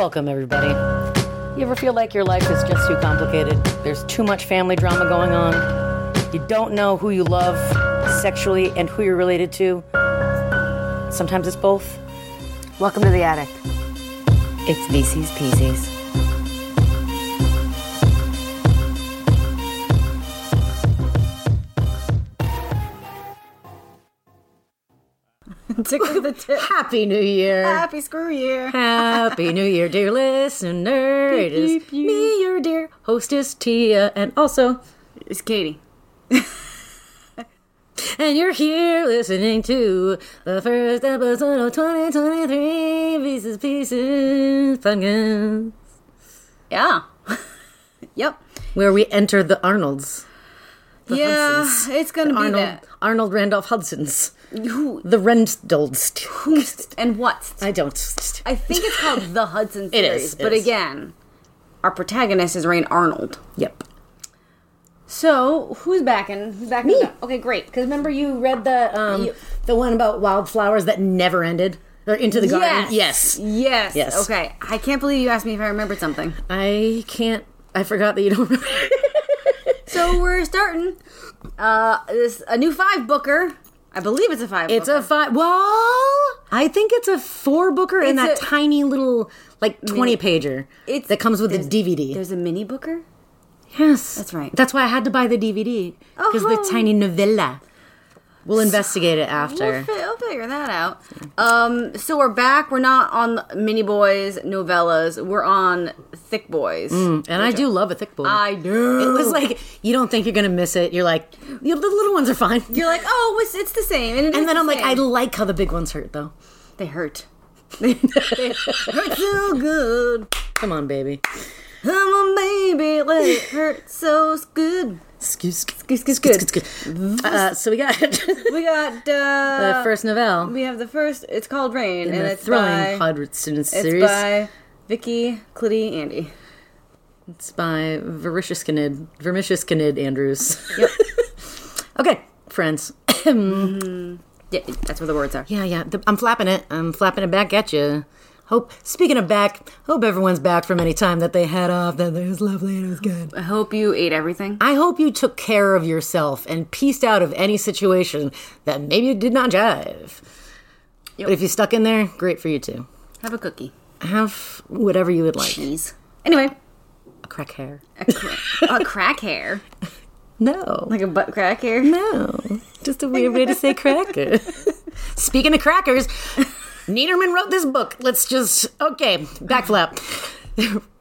Welcome, everybody. You ever feel like your life is just too complicated? There's too much family drama going on. You don't know who you love sexually and who you're related to. Sometimes it's both. Welcome to the attic. It's VC's Peasies. The tip. Happy New Year. Happy screw year. Happy New Year, dear listener. It is me, your dear hostess, Tia, and also, It's Katie. and you're here listening to the first episode of 2023 Pieces, Pieces, Podcast, Yeah. yep. where we enter the Arnolds. The yeah, Hudsons. it's gonna be Arnold, that. Arnold Randolph Hudsons. Who The who's and what? I don't. I think it's called the Hudson series. is, it but is. again, our protagonist is Rain Arnold. Yep. So who's backing? Who's backing? Me. it up? Okay, great. Because remember you read the Um, you- the one about wildflowers that never ended? Or into the garden? Yes. Yes. Yes. Yes. Okay. I can't believe you asked me if I remembered something. I can't. I forgot that you don't remember. So we're starting uh this a new five booker. I believe it's a five. It's booker. a five. Well, I think it's a four booker in that a- tiny little like twenty pager. It's- that comes with the DVD. There's a mini booker. Yes, That's right. That's why I had to buy the DVD because the Oh. tiny novella. We'll investigate it We'll, after. fi- we'll figure that out. Um, so we're back. We're not on mini boys novellas. We're on thick boys. and I do love a thick boy. I do. it was like you don't think you're gonna miss it. You're like the the little ones are fine. You're like, oh, it's, it's the same. And, and then the I'm like, I like how the big ones hurt though. they hurt. they hurt so good. Come on, baby. Come on, baby, let it hurt so good. Excuse, good, good. good. Uh, so we got the We got uh, first novelle We have the first. It's called Rain, in and the it's thrilling by Hudson it's series. by Vicky, Clitty, Andy. It's by Vermicious Canid, Vermicious Canid Andrews. Yep. okay, friends. Yeah, that's where the words are. yeah, yeah. th- I'm flapping it. I'm flapping it back at you. Hope. Speaking of back, hope everyone's back from any time that they had off. That it was lovely and it was good. I hope you ate everything. I hope you took care of yourself and pieced out of any situation that maybe did not jive. But if you stuck in there, great for you too. Have a cookie. Have whatever you would like. Cheese. Anyway, A crack hair. a, cra- a crack hair. No. Like a butt crack hair. No, just a weird way to say cracker. Speaking of crackers, Neiderman wrote this book. Let's just okay, backflap.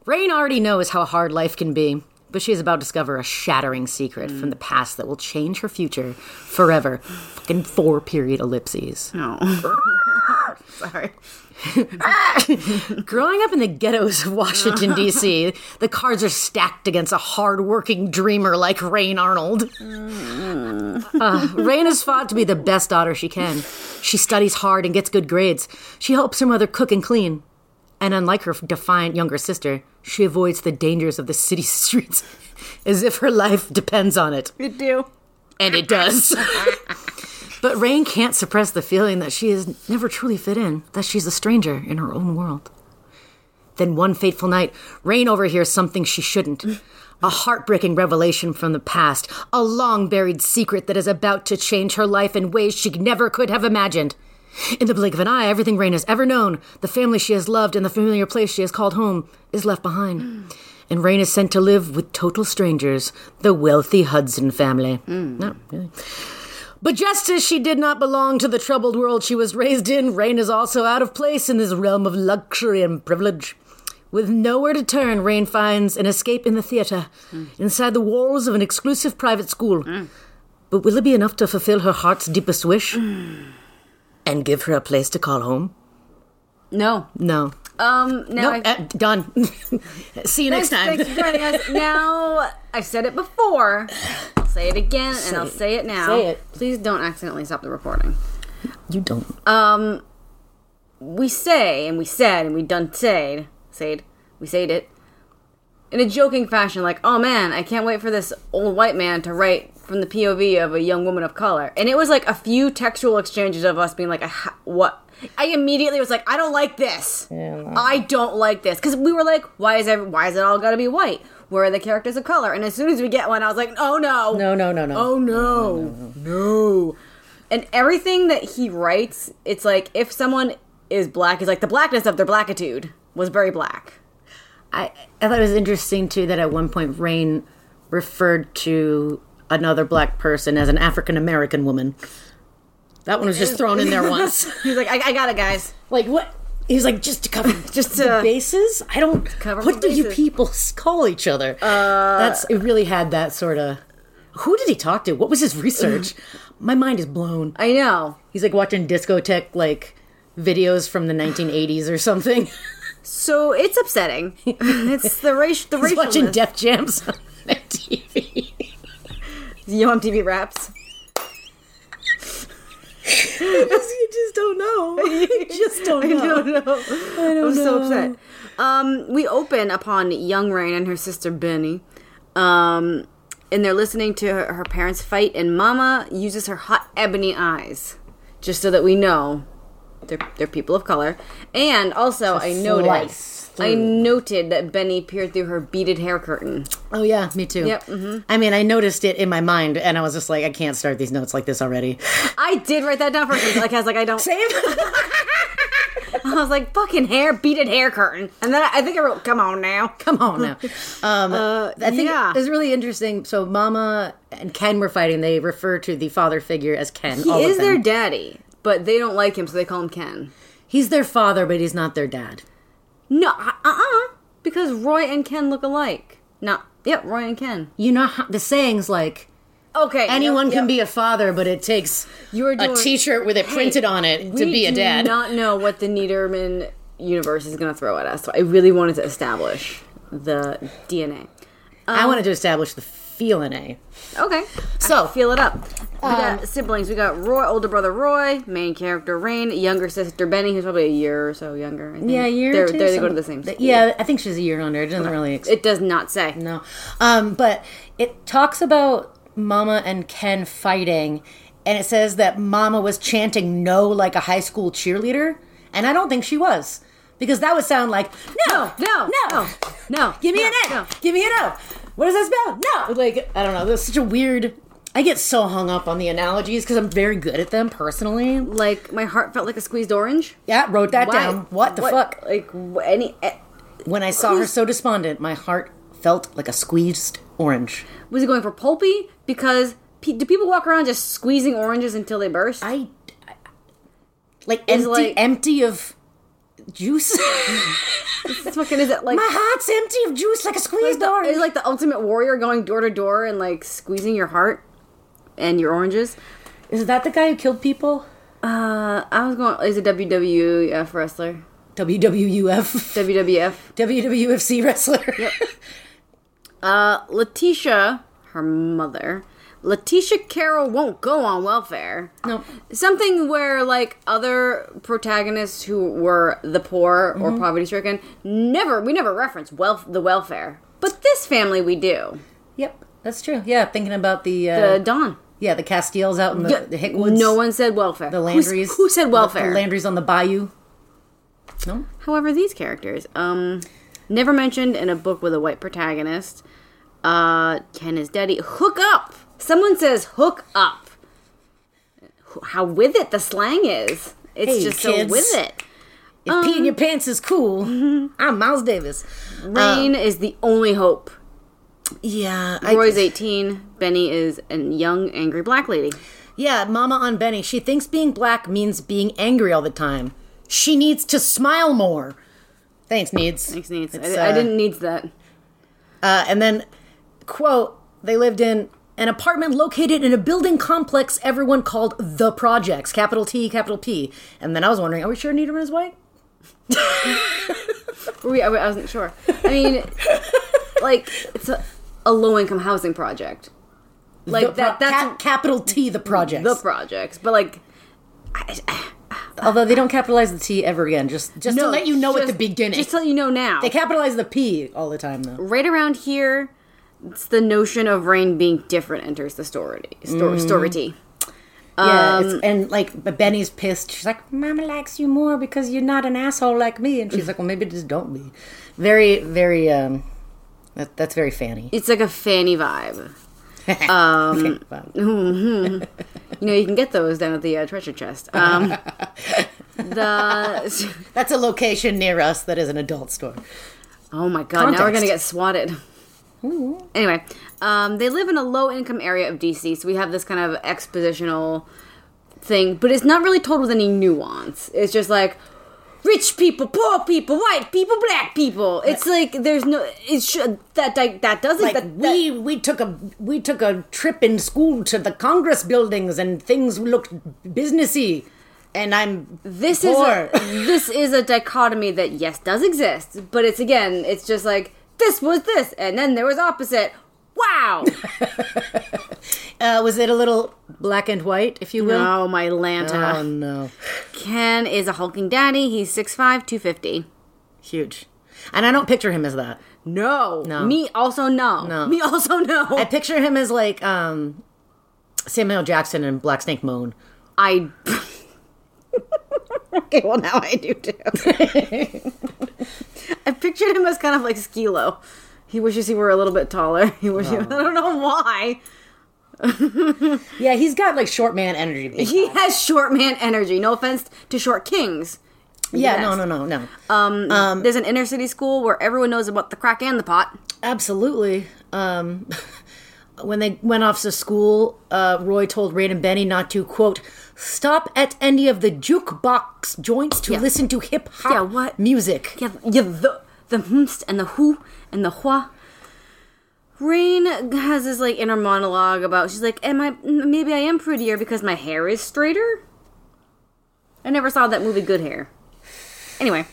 Rain already knows how hard life can be, but she is about to discover a shattering secret from the past that will change her future forever. Fucking four period ellipses. No. Sorry. Growing up in the ghettos of Washington, D.C., the cards are stacked against a hardworking dreamer like Rain Arnold. Uh, Rain has fought to be the best daughter she can. She studies hard and gets good grades. She helps her mother cook and clean. And unlike her defiant younger sister, she avoids the dangers of the city streets as if her life depends on it. You do. And it does. But Rain can't suppress the feeling that she has never truly fit in, that she's a stranger in her own world. Then one fateful night, Rain overhears something she shouldn't. A heartbreaking revelation from the past, a long buried secret that is about to change her life in ways she never could have imagined. In the blink of an eye, everything Rain has ever known, the family she has loved, and the familiar place she has called home, is left behind. And Rain is sent to live with total strangers, the wealthy Hudson family. Hmm. No, really. But just as she did not belong to the troubled world she was raised in, Rain is also out of place in this realm of luxury and privilege. With nowhere to turn, Rain finds an escape in the theatre, inside the walls of an exclusive private school. But will it be enough to fulfill her heart's deepest wish? Mm. And give her a place to call home? No. No. Um. Now No, I- uh, done. See you next time. Thanks for joining us. Now, I've said it before. I'll say it again, and I'll it. say it now. Say it. Please don't accidentally stop the recording. You don't. Um, we say, and we said, and we done said, said, we said it in a joking fashion, like, "Oh man, I can't wait for this old white man to write from the POV of a young woman of color, and it was like a few textual exchanges of us being like, "What?" I immediately was like, "I don't like this. I don't like this," because we were like, "Why is every, Why is it all got to be white? Where are the characters of color?" And as soon as we get one, I was like, "Oh no, No, no, no, no. Oh no. no. And everything that he writes, it's like if someone is black, is like the blackness of their blackitude was very black. I, I thought it was interesting too that at one point Rain referred to another black person as an African American woman. That one was just thrown in there once. He's like, I, I got it, guys. like what? He was like just to cover Just the to- bases. I don't. cover what the do you bases. people call each other? Uh, That's it. Really had that sort of. Who did he talk to? What was his research? My mind is blown. I know. He's like watching discotheque like videos from the 1980s or something. So it's upsetting. it's the race. The He's watching racialness. Def Jams on TV. You Yo MTV raps. you just don't know. You just don't know. know. I don't am so upset. Um, we open upon young Rain and her sister Benny. Um, and they're listening to her, her parents fight, and Mama uses her hot ebony eyes, just so that we know they're, they're people of color. And also, I noted, slice I noted that Benny peered through her beaded hair curtain. Oh yeah, me too. Yep, mhm. I mean, I noticed it in my mind, and I was just like, I can't start these notes like this already. I did write that down for a Like I was like, I don't. Same. I was like, fucking hair, beaded hair curtain, and then I, I think I wrote, "Come on now." Come on now. Um, I think yeah. it's really interesting. So, Mama and Ken were fighting. They refer to the father figure as Ken. He is their daddy, but they don't like him, so they call him Ken. He's their father, but he's not their dad. No, uh uh because Roy and Ken look alike. Not, yep, Roy and Ken. You know how the saying's like Okay, anyone yep, can be a father, but it takes You are a doing- T-shirt with it Hey, printed on it to be a dad. I do not know what the Neiderman universe is going to throw at us. So I really wanted to establish the DNA. I wanted to establish the feeling A. Okay, So- feel it up. We Um, got siblings. We got Roy, older brother Roy, main character Rain, younger sister Benny, who's probably a year or so younger. I think. Yeah, a year. They're, they're- they go to the same school. Yeah, I think she's a year under. It doesn't really. Ex- it does not say. no, um, but it talks about Mama and Ken fighting, and it says that Mama was chanting "No" like a high school cheerleader, and I don't think she was because that would sound like no, No, no, no, no. Give me no, an N. no. Give me an O. What does that spell? No. Like I don't know. That's such a weird. I get so hung up on the analogies because I'm very good at them personally. Like my heart felt like a squeezed orange. Yeah, wrote that Why? down. What the fuck? Like any? eh, When I saw her so despondent, my heart felt like a squeezed orange. Was it going for pulpy? Because pe- do people walk around just squeezing oranges until they burst? I, I- like empty, like- empty of juice. It's fucking is it like my heart's empty of juice, like a squeezed the, orange. is like the ultimate warrior going door to door and like squeezing your heart and your oranges? Is that the guy who killed people? Uh, I was going. Is a WWF wrestler? WWF, WWF. WWFC wrestler. Uh, Letitia, her mother. Letitia Carroll won't go on welfare. No. Something where like other protagonists who were the poor or Mm-hmm. poverty stricken never we never reference wealth the welfare. But this family we do. Yep, that's true. Yeah, thinking about the, The uh, Don. yeah the Casteels out in the, Yeah, the Hickwoods. No one said welfare. the Who's- Landrys. Who, said The- welfare? The, Landrys on the bayou. No, However, these characters, um, never mentioned in a book with a white protagonist. Uh, Ken is daddy. Hook up. Someone says hook up. How with it the slang is. It's Hey, just kids. so with it. if Um, peeing your pants is cool, I'm Miles Davis. Rain is the only hope. Yeah, I, Roy's 18. Benny is a young, angry black lady. Yeah, Mama on Benny. She thinks being black means being angry all the time. She needs to smile more. Thanks, needs. Thanks, needs. I, I uh, didn't needs that. Uh, and then, quote, they lived in an apartment located in a building complex everyone called The Projects, capital T, capital P. And then I was wondering, are we sure Neiderman is white? We- I wasn't sure. I mean, like, it's a, a low income housing project. Like, The that, that's cap- capital T, The Projects. the projects. But, like, I, I- Although they don't capitalize the T ever again, just just to let you know at the beginning. Just to let you know now. they capitalize the P all the time, though. right around here, It's the notion of Rain being different enters the story. Story. Mm. Story. Yeah, it's, and like but Benny's pissed. She's like, "Mama likes you more because you're not an asshole like me." And she's like, "Well, maybe just don't be." Very, very. um that, That's very fanny. It's like a fanny vibe. Um, you know, you can get those down at the uh, treasure chest. Um, the That's a location near us that is an adult store. oh my god, now we're gonna get swatted. Anyway, um, they live in a low income area of DC, so we have this kind of expositional thing, but it's not really told with any nuance. It's just like rich people, poor people, white people, black people. It's like there's no. It should that that, that doesn't Like that, that- we we took a we took a trip in school to the Congress buildings and things looked businessy, and I'm this poor. is a, this is a dichotomy that yes does exist, but it's again it's just like this was this, and then there was opposite. Wow! uh, was it a little black and white, if you will? no, my Lanta. Oh no, Ken is a hulking daddy. He's 6'5", 250. huge. And I don't picture him as that. No. No. Me also no. No. Me also no. I picture him as like um Samuel Jackson and Black Snake Moan. I. okay, well now I do too. I pictured him as kind of like Skee-Lo. He wishes he were a little bit taller. He wishes. I don't know why. Yeah, he's got like short man energy. He time. has short man energy. No offense to short kings. yeah, Yes. no, no, no, no. Um, there's an inner city school where everyone knows about the crack and the pot. Absolutely. Um, when they went off to school, uh, Roy told Rain and Benny not to quote stop at any of the jukebox joints to Yeah. listen to hip hop Yeah, what? music. Yeah, yeah, the the hmst and the who and the hua. Rain has this like inner monologue about she's like, "Am I? Maybe I am prettier because my hair is straighter." I never saw that movie Good Hair. Anyway,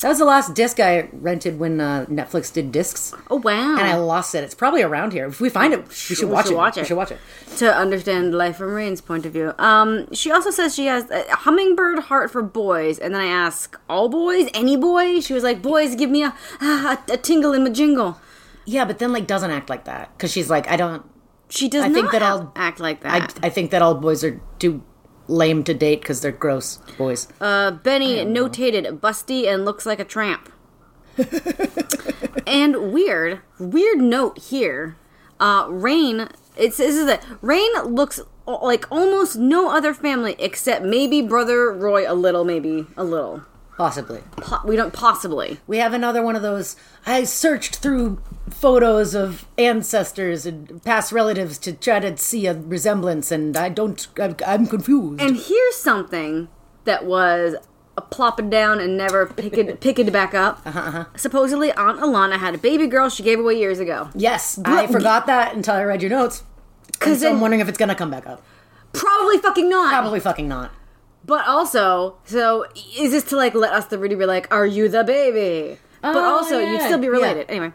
That was the last disc I rented when uh, Netflix did discs, oh wow! and I lost it. It's probably around here. If we find it, we should we watch should it. watch We it. should watch it. to understand life from Rain's point of view. Um, she also says she has a hummingbird heart for boys, and then I ask, all boys, any boy? She was like, boys, give me a a, a tingle in my jingle. Yeah, but then like doesn't act like that because she's like, I don't. She does I not think that act- I'll- act like I, that. I think that all boys are too lame to date because they're gross boys. Uh, Benny notated busty and looks like a tramp. and weird, weird note here. Uh, Rain, it says is that Rain looks like almost no other family except maybe brother Roy a little, maybe a little. Possibly. Po- we don't possibly. We have another one of those. I searched through photos of ancestors and past relatives to try to see a resemblance, and I don't. I'm, I'm confused. And here's something that was a plopping down and never picked picked back up. Uh-huh, Supposedly, Aunt Alana had a baby girl she gave away years ago. yes, I forgot that until I read your notes. Because then- I'm wondering if it's gonna come back up. Probably fucking not. Probably fucking not. But also, so is this to like let us the reader be like, "Are you the baby?" but Oh, also, yeah, you'd still be yeah. related. Anyway,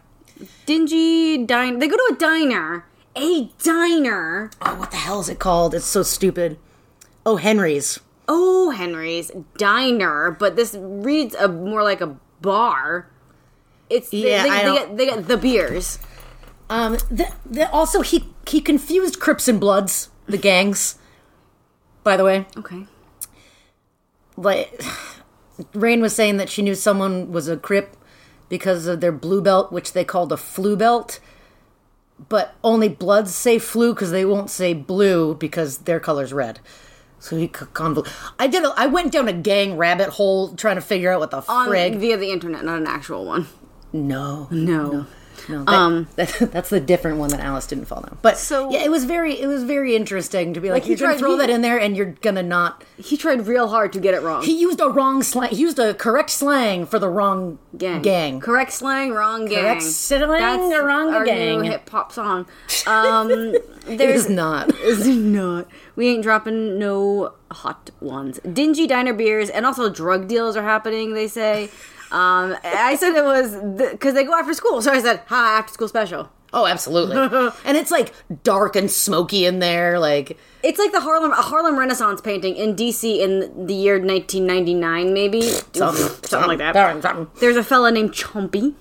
dingy dine. They go to a diner. A diner. Oh, what the hell is it called? It's so stupid. Oh, Henry's. Oh, Henry's diner. But this reads a more like a bar. It's they, Yeah, they, I they don't- get they the beers. Um. The, the, also, he he confused Crips and Bloods, the gangs. By the way, Okay. like Rain was saying that she knew someone was a Crip because of their blue belt, which they called a flu belt. But only Bloods say flu because they won't say blue because their color's red. So he convol- I did. A, I went down a gang rabbit hole trying to figure out what the On frig. via the internet, not an actual one. no, No. no. That, that, that's the different one that Alice didn't fall down. But Um, So- yeah, it was very, it was very interesting to be like, he you're gonna throw he- that in there and you're gonna not. He tried real hard to get it wrong. He used a wrong slang. He used a correct slang for the wrong gang. gang. Correct slang, wrong gang. Correct slang, wrong our gang. new hip hop song. Um, there's is not. is not. We ain't dropping no hot ones. Dingy diner beers and also drug deals are happening. They say. Um, I said it was because they go after school, so I said, "Hi, after school special." Oh, absolutely. and it's like dark and smoky in there. Like It's like the Harlem a Harlem Renaissance painting in DC in the year 1999, maybe something, something like that. Something, something. There's a fella named Chumpy.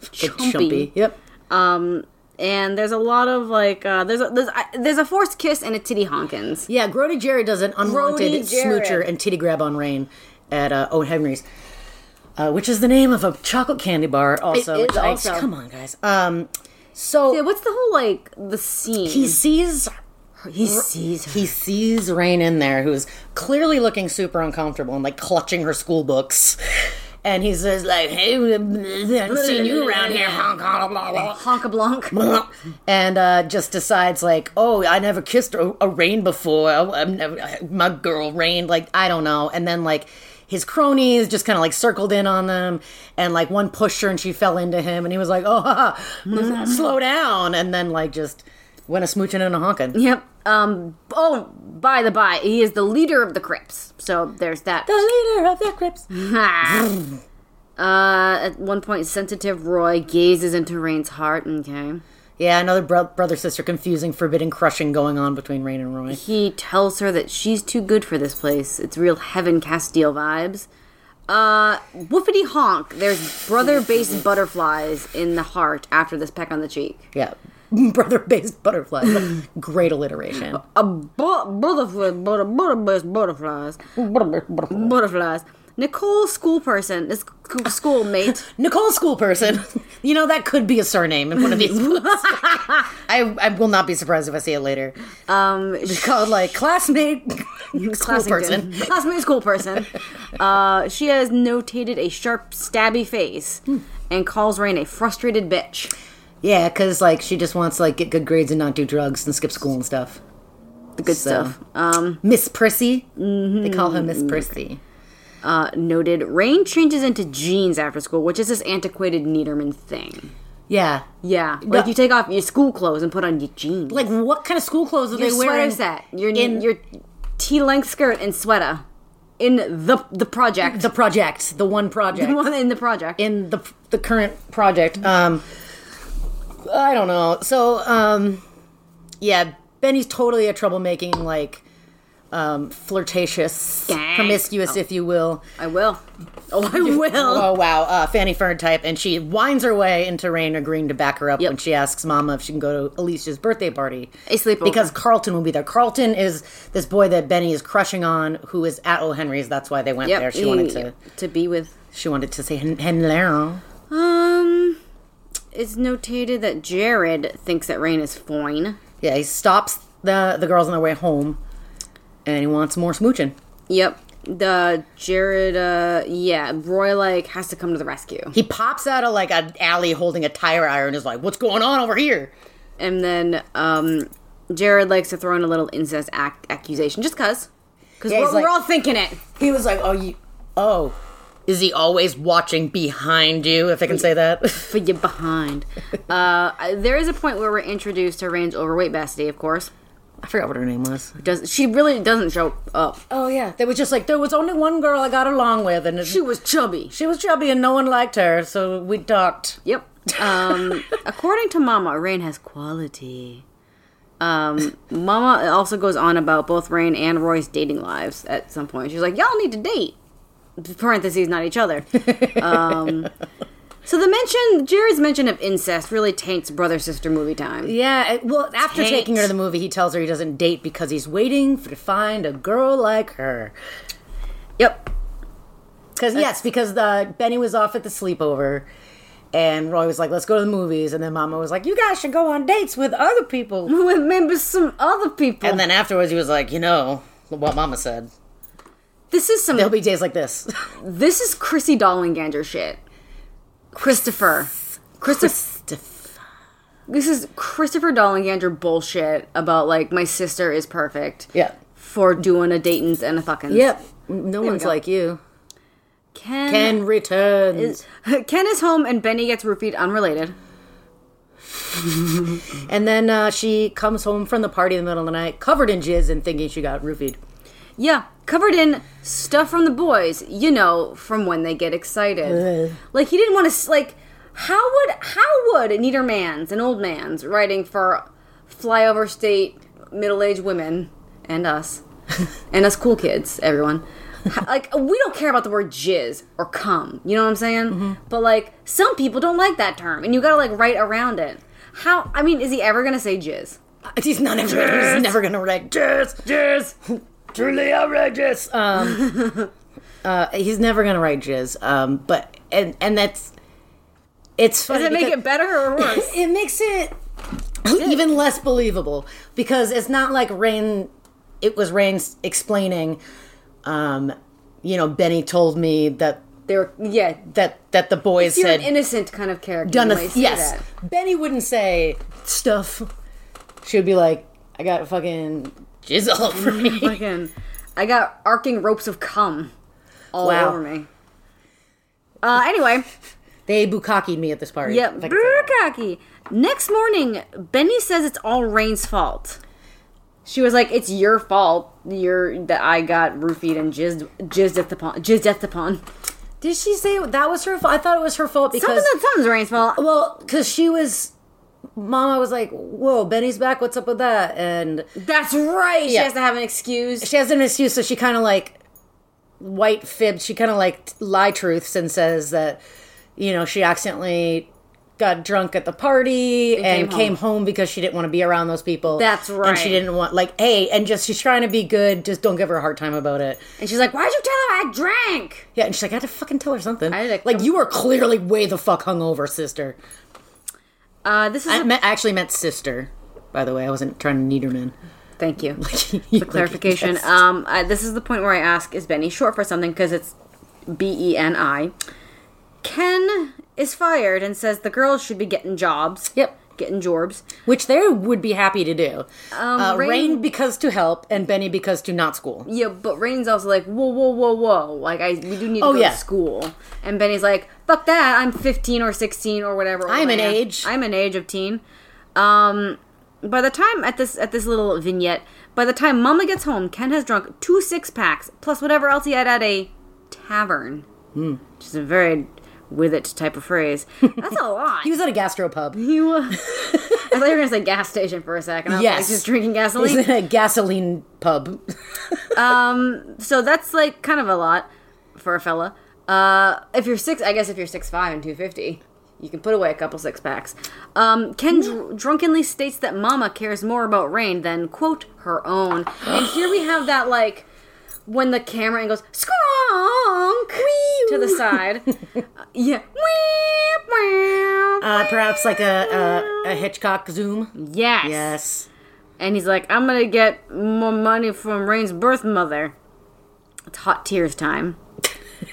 Chumpy. Yep. Um, and there's a lot of like uh, there's a there's, uh, there's a forced kiss and a titty honkins. Yeah, Grody Jerry does an unwanted smoocher and titty grab on Rain at uh, Owen Henry's, uh, which is the name of a chocolate candy bar. Also, is which I- come on, guys. Um, so Yeah, what's the whole like the scene? he sees he sees her. he sees Rain in there, who's clearly looking super uncomfortable and like clutching her school books. And he says like, "Hey, I haven't seen you around here, honk, honk, blah, blah, Honk a blanc. and uh, just decides like, "Oh, I never kissed a, a Rain before. I, I've never my girl Rain. Like, I don't know." And then like his cronies just kind of like circled in on them, and like one pushed her and she fell into him, and he was like, "Oh, haha, slow down!" And then like just went a smooching and a honking. Yep. Um. Oh, by the by, he is the leader of the Crips. So there's that. The leader of the Crips. uh, at one point, sensitive Roy gazes into Rain's heart. Okay. Yeah, another bro- brother sister confusing, forbidden crushing going on between Rain and Roy. He tells her that she's too good for this place. It's real heaven Casteel vibes. Uh, woofity honk. There's brother based butterflies in the heart after this peck on the cheek. Yeah, brother based butterflies. Great alliteration. A bu- butterfly, butter, butter based butterflies. Butterflies. Nicole, school person, this schoolmate. Nicole, school person. You know that could be a surname in one of these books. I, I will not be surprised if I see it later. Um, It's called like classmate, school Classmate- person. Classmate school person. Uh, she has notated a sharp, stabby face and calls Rain a frustrated bitch. Yeah, because like she just wants to like get good grades and not do drugs and skip school and stuff. The good So- stuff. Um, Miss Prissy. They call her Miss Prissy. uh, noted Rain changes into jeans after school, which is this antiquated Neiderman thing. Yeah. Yeah, like you take off your school clothes and put on your jeans. Like what kind of school clothes are your they wearing? sweater set, your in- your T-length skirt and sweater in the the project. the project, the one project. The one in the project. in the the current project. Um, I don't know. So, um, yeah, Benny's totally a troublemaking, like, um, flirtatious, Gang. promiscuous, if you will. I will. Oh, I will. Oh wow, uh, Fanny Fern type, and she winds her way into Rain agreeing to back her up Yep. when she asks Mama if she can go to Alicia's birthday party. A sleepover. because Carlton will be there. Carlton is this boy that Benny is crushing on, who is at O. Henry's. That's why they went Yep. there. She wanted to. to be with. She wanted to say hen- hello. Um, it's notated that Jared thinks that Rain is fine. Yeah, he stops the the girls on their way home, and he wants more smooching. Yep. The Jared, uh, yeah, Roy like has to come to the rescue, He pops out of like an alley holding a tire iron. Is like, "What's going on over here?" and then um, Jared likes to throw in a little incest ac- accusation just cause, because Yeah, we're, he's like- we're all thinking it. He was like, "Oh, you, oh, is he always watching behind you?" If I can say that. For you behind. uh, there is a point where we're introduced to Rain's overweight bestie, of course. I forgot what her name was. Does she really doesn't show up? Oh yeah, there was just like there was only one girl I got along with, and She was chubby. she was chubby, and no one liked her, so we talked. Yep. Um, according to Mama, Rain has quality. Um, Mama also goes on about both Rain and Roy's dating lives at some point. She's like, y'all need to date. Parentheses, not each other. Um, so the mention, Jerry's mention of incest really taints brother sister movie time. Yeah, it- well, after Taint. taking her to the movie, he tells her he doesn't date because he's waiting for, to find a girl like her. Yep. Because yes, because the Benny was off at the sleepover, and Roy was like, "Let's go to the movies," and then Mama was like, "You guys should go on dates with other people." With maybe some other people. And then afterwards, he was like, "You know what Mama said? This is some. There'll be days like this." This is Chrissy Dollanganger shit. Christopher. Christopher. This is Christopher Dollanganger bullshit about like my sister is perfect yeah. for doing a Dayton's and a fucking. Yep. No one's like you. Ken, Ken returns. is, Ken is home and Benny gets roofied unrelated. and then uh, she comes home from the party in the middle of the night, covered in jizz and thinking she got roofied. Yeah, covered in stuff from the boys, you know, from when they get excited. Like he didn't want to like how would how would Neidermans and old man's writing for flyover state middle-aged women and us and us cool kids, everyone. Like we don't care about the word jizz or cum, you know what I'm saying? Mm-hmm. But like some people don't like that term and you got to like write around it. How? I mean, is he ever gonna say jizz? Uh, he's not ever. He's never gonna write jizz, jizz, truly outrageous. Um, uh, he's never gonna write jizz. Um, but and and that's it's funny. Does it make it better or worse? it makes it even less believable because it's not like Rain. It was Rain explaining. Um, you know, Benny told me that they were, yeah. that that the boys You're had an innocent kind of character. done a yes. that. Benny wouldn't say stuff. She would be like, "I got fucking jizz all over me." Fucking, I got arcing ropes of cum all Wow. over me. Uh, anyway, they bukakied me at this party. yep, if I can say that. Bukkake. Next morning, Benny says it's all Rain's fault. She was like, "It's your fault. You're that I got roofied and jizzed, jizzed upon, jizzed upon." Did she say that was her fault? I thought it was her fault because Something that sounds Rain's fault. well, because she was. Mama was like, "Whoa, Benny's back. What's up with that?" And That's right. She has to have an excuse. she has an excuse, so she kind of like white fibs. She kind of like lie truths and says that you know she accidentally got drunk at the party and, came came, home. home. because she didn't want to be around those people. That's right. And she didn't want like hey, and just she's trying to be good. Just don't give her a hard time about it. And she's like, "Why'd you tell her I drank?" Yeah, and she's like, I had to fucking tell her something. I had to- like you were clearly way the fuck hungover, sister. Uh, this is I a- actually meant sister. By the way, I wasn't trying to Neiderman. thank you. for clarification. Um, I, this is the point where I ask: Is Benny short for something? Because it's B E N I. Ken is fired and says the girls should be getting jobs. Yep. Getting jorbs. Which they would be happy to do. uh, Rain- Rain, because to help, and Benny because to not school. Yeah, but Rain's also like, whoa, whoa, whoa, whoa. Like, I we do need to Oh, go yeah. to school. And Benny's like, fuck that. I'm 15 or 16 or whatever. I'm an am. age. I'm an age of teen. Um, by the time at this at this little vignette, by the time Mama gets home, Ken has drunk two six packs plus whatever else he had at a tavern, Hmm. which is a very with it type of phrase. That's a lot. He was at a gastropub. You, uh, I thought you were gonna say gas station for a second. I was Yes. like, just drinking He's gasoline. in a gasoline pub. um, So that's like kind of a lot for a fella. Uh, if you're six, I guess if you're six five and two fifty, you can put away a couple six packs. Um, Ken dr- drunkenly states that Mama cares more about Rain than quote her own, and here we have that like when the camera angles skronk to the side. Uh, yeah, Uh, perhaps like a, a, a Hitchcock zoom. yes, Yes. And he's like, I'm gonna get more money from Rain's birth mother. It's hot tears time.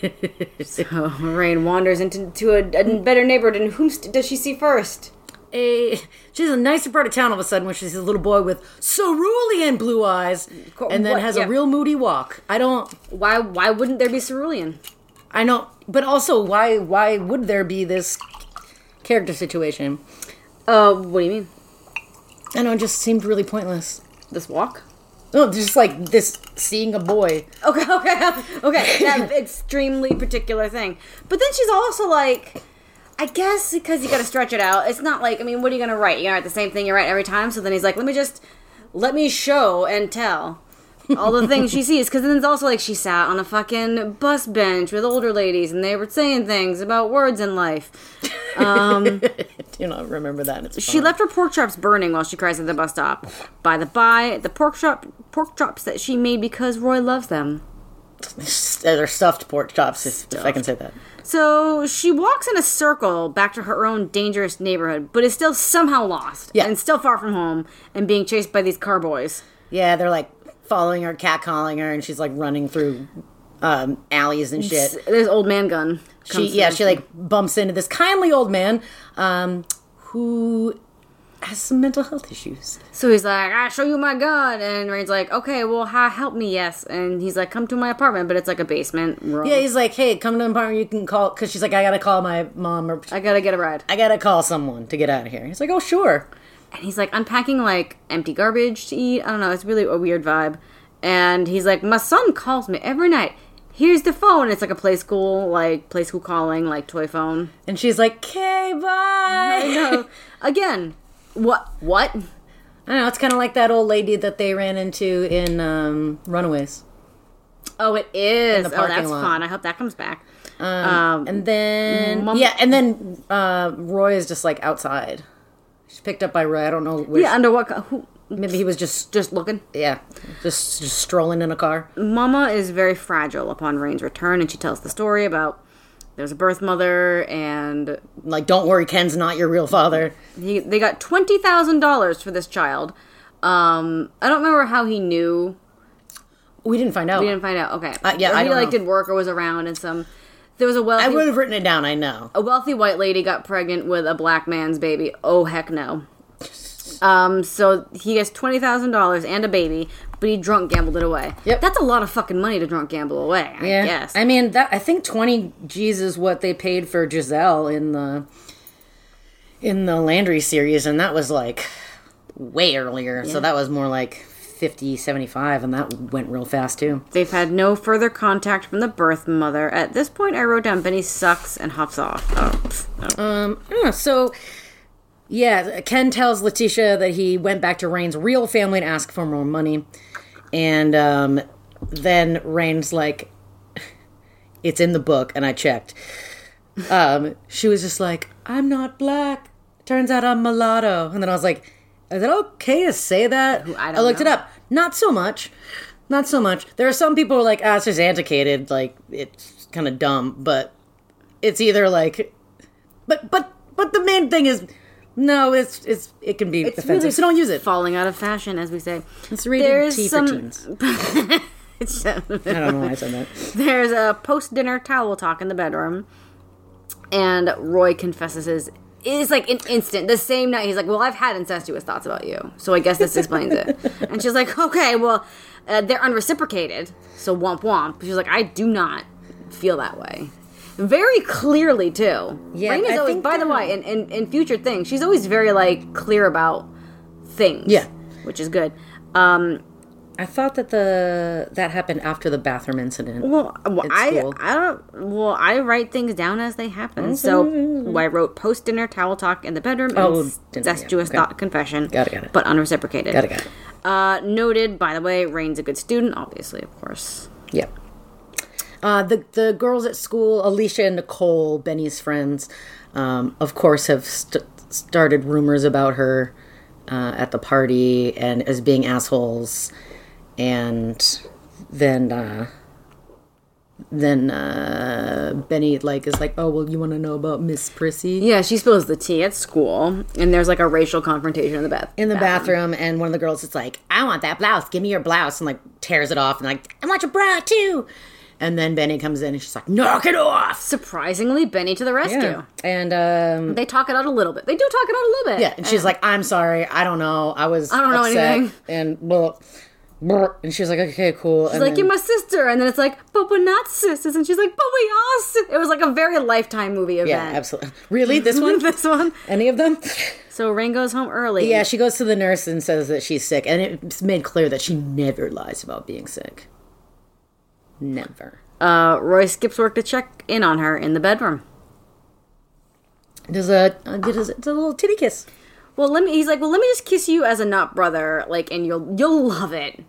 so Rain wanders into to a, a better neighborhood, and whom does she see first? A, she's a nicer part of town all of a sudden when she sees a little boy with cerulean blue eyes and then What? has Yeah. a real moody walk. I don't. Why? Why wouldn't there be cerulean? I know, but also why why would there be this character situation? Uh, what do you mean? I know it just seemed really pointless. This walk? No, just like this seeing a boy. Okay, okay, okay. That extremely particular thing. But then she's also like, I guess because you got to stretch it out. It's not like I mean, what are you gonna write? You're gonna write the same thing you write every time. So then he's like, let me just let me show and tell all the things she sees. Because then it's also like she sat on a fucking bus bench with older ladies and they were saying things about words in life. Um, Do not remember that. It's She fun. left her pork chops burning while she cries at the bus stop. By the by, the pork chop pork chops that she made because Roy loves them. They're stuffed pork chops, if, if I can say that. So she walks in a circle back to her own dangerous neighborhood, but is still somehow lost Yeah. and still far from home and being chased by these carboys. Yeah, they're like following her, catcalling her, and she's like running through um, alleys and shit. This old man gun. She, yeah, she like bumps into this kindly old man um, who has some mental health issues. So he's like, "I show you my gun," and Rain's like, "Okay, well, ha, help me, yes." And he's like, "Come to my apartment," but it's like a basement room. Yeah, he's like, hey, come to the apartment. You can call because she's like, I gotta call my mom or I gotta get a ride. I gotta call someone to get out of here. He's like, oh sure. and he's like unpacking like empty garbage to eat. I don't know. It's really a weird vibe. And he's like, my son calls me every night. Here's the phone. It's like a play school, like play school calling, like toy phone. And she's like, okay, bye. I know. Again, what? What? I don't know. It's kind of like that old lady that they ran into in um, Runaways. Oh, it is. the oh, that's lot. fun. I hope that comes back. Um, and then Mom- yeah, and then uh, Roy is just like outside. She's picked up by Roy. I don't know. Which, Yeah, under what? Who, Maybe he was just just looking. yeah, just just strolling in a car. Mama is very fragile upon Rain's return, and she tells the story about there's a birth mother, and Like, don't worry, Ken's not your real father. he, they got twenty thousand dollars for this child. Um, I don't remember how he knew. We didn't find out. We didn't find out. Okay, Uh, yeah, Or I he like know. did work or was around, and some there was a wealthy I would have written it down. I know. a wealthy white lady got pregnant with a black man's baby. Oh heck no. Um, so he gets twenty thousand dollars and a baby, but he drunk gambled it away. Yep. That's a lot of fucking money to drunk gamble away. I Yeah, guess. I mean that. I think twenty G's is what they paid for Giselle in the in the Landry series, and that was like way earlier. So that was more like 50, 75, and that went real fast too. They've had no further contact from the birth mother. At this point, I wrote down Benny sucks and hops off. Oh, oh. Um, I don't know, so yeah, Ken tells Letitia that he went back to Rain's real family to ask for more money, and um, then Rain's like, "It's in the book," and I checked. Um, she was just like, "I'm not black. Turns out I'm mulatto," and then I was like, "Is it okay to say that?" I don't looked know. it up. Not so much. Not so much. There are some people who are like, "Ah, it's just antiquated. Like it's kind of dumb," but it's either like but but but the main thing is no it's it's it can be offensive really so don't use it falling out of fashion, as we say. it's rated There's T some- for teens It's- i don't know why i said that There's a post dinner towel talk in the bedroom, and Roy confesses his. It's like an instant. The same night, he's like, "Well, I've had incestuous thoughts about you, so I guess this explains it." And she's like, "Okay, well, uh, they're unreciprocated, so womp womp." She's like, "I do not feel that way." Very clearly, too. Yeah, Rain is I always, by the uh, way, in, in, in future things, she's always very like clear about things. Yeah. which is good. Um, i thought that the that happened after the bathroom incident Well, well I. I don't. Well, I write things down as they happen. So I wrote post dinner towel talk in the bedroom Oh, and dinner, incestuous thought confession. Got it, got it. But unreciprocated. got it got it Uh, noted. By the way, Rain's a good student. Obviously, of course. yep uh, the the girls at school, Alicia and Nicole, Benny's friends, um, of course, have st- started rumors about her uh, at the party and as being assholes, and then uh, then uh, Benny like is like, oh well, you want to know about Miss Prissy? Yeah, she spills the tea at school, and there's like a racial confrontation in the bath. in the bathroom, and one of the girls is like, "I want that blouse. Give me your blouse," and like tears it off, and like, "I want your bra too." And then Benny comes in, and she's like, "Knock it off!" Surprisingly, Benny to the rescue. And um, They talk it out a little bit. They do talk it out a little bit. yeah, and she's like, "I'm sorry, I don't know. I was I don't know anything." And blah. and she's like, "Okay, cool." She's like, "You're my sister," and then it's like, "But we're not sisters," and she's like, "But we are." sis-" It was like a very lifetime movie event. yeah, absolutely. Really, this one? this one. Any of them? So Rain goes home early. Yeah, she goes to the nurse and says that she's sick, and it's made clear that she never lies about being sick. Never. Uh, Roy skips work to check in on her in the bedroom. Does a uh, does a, a little titty kiss. Well, let me. He's like, well, let me just kiss you as a not brother, like, and you'll you'll love it.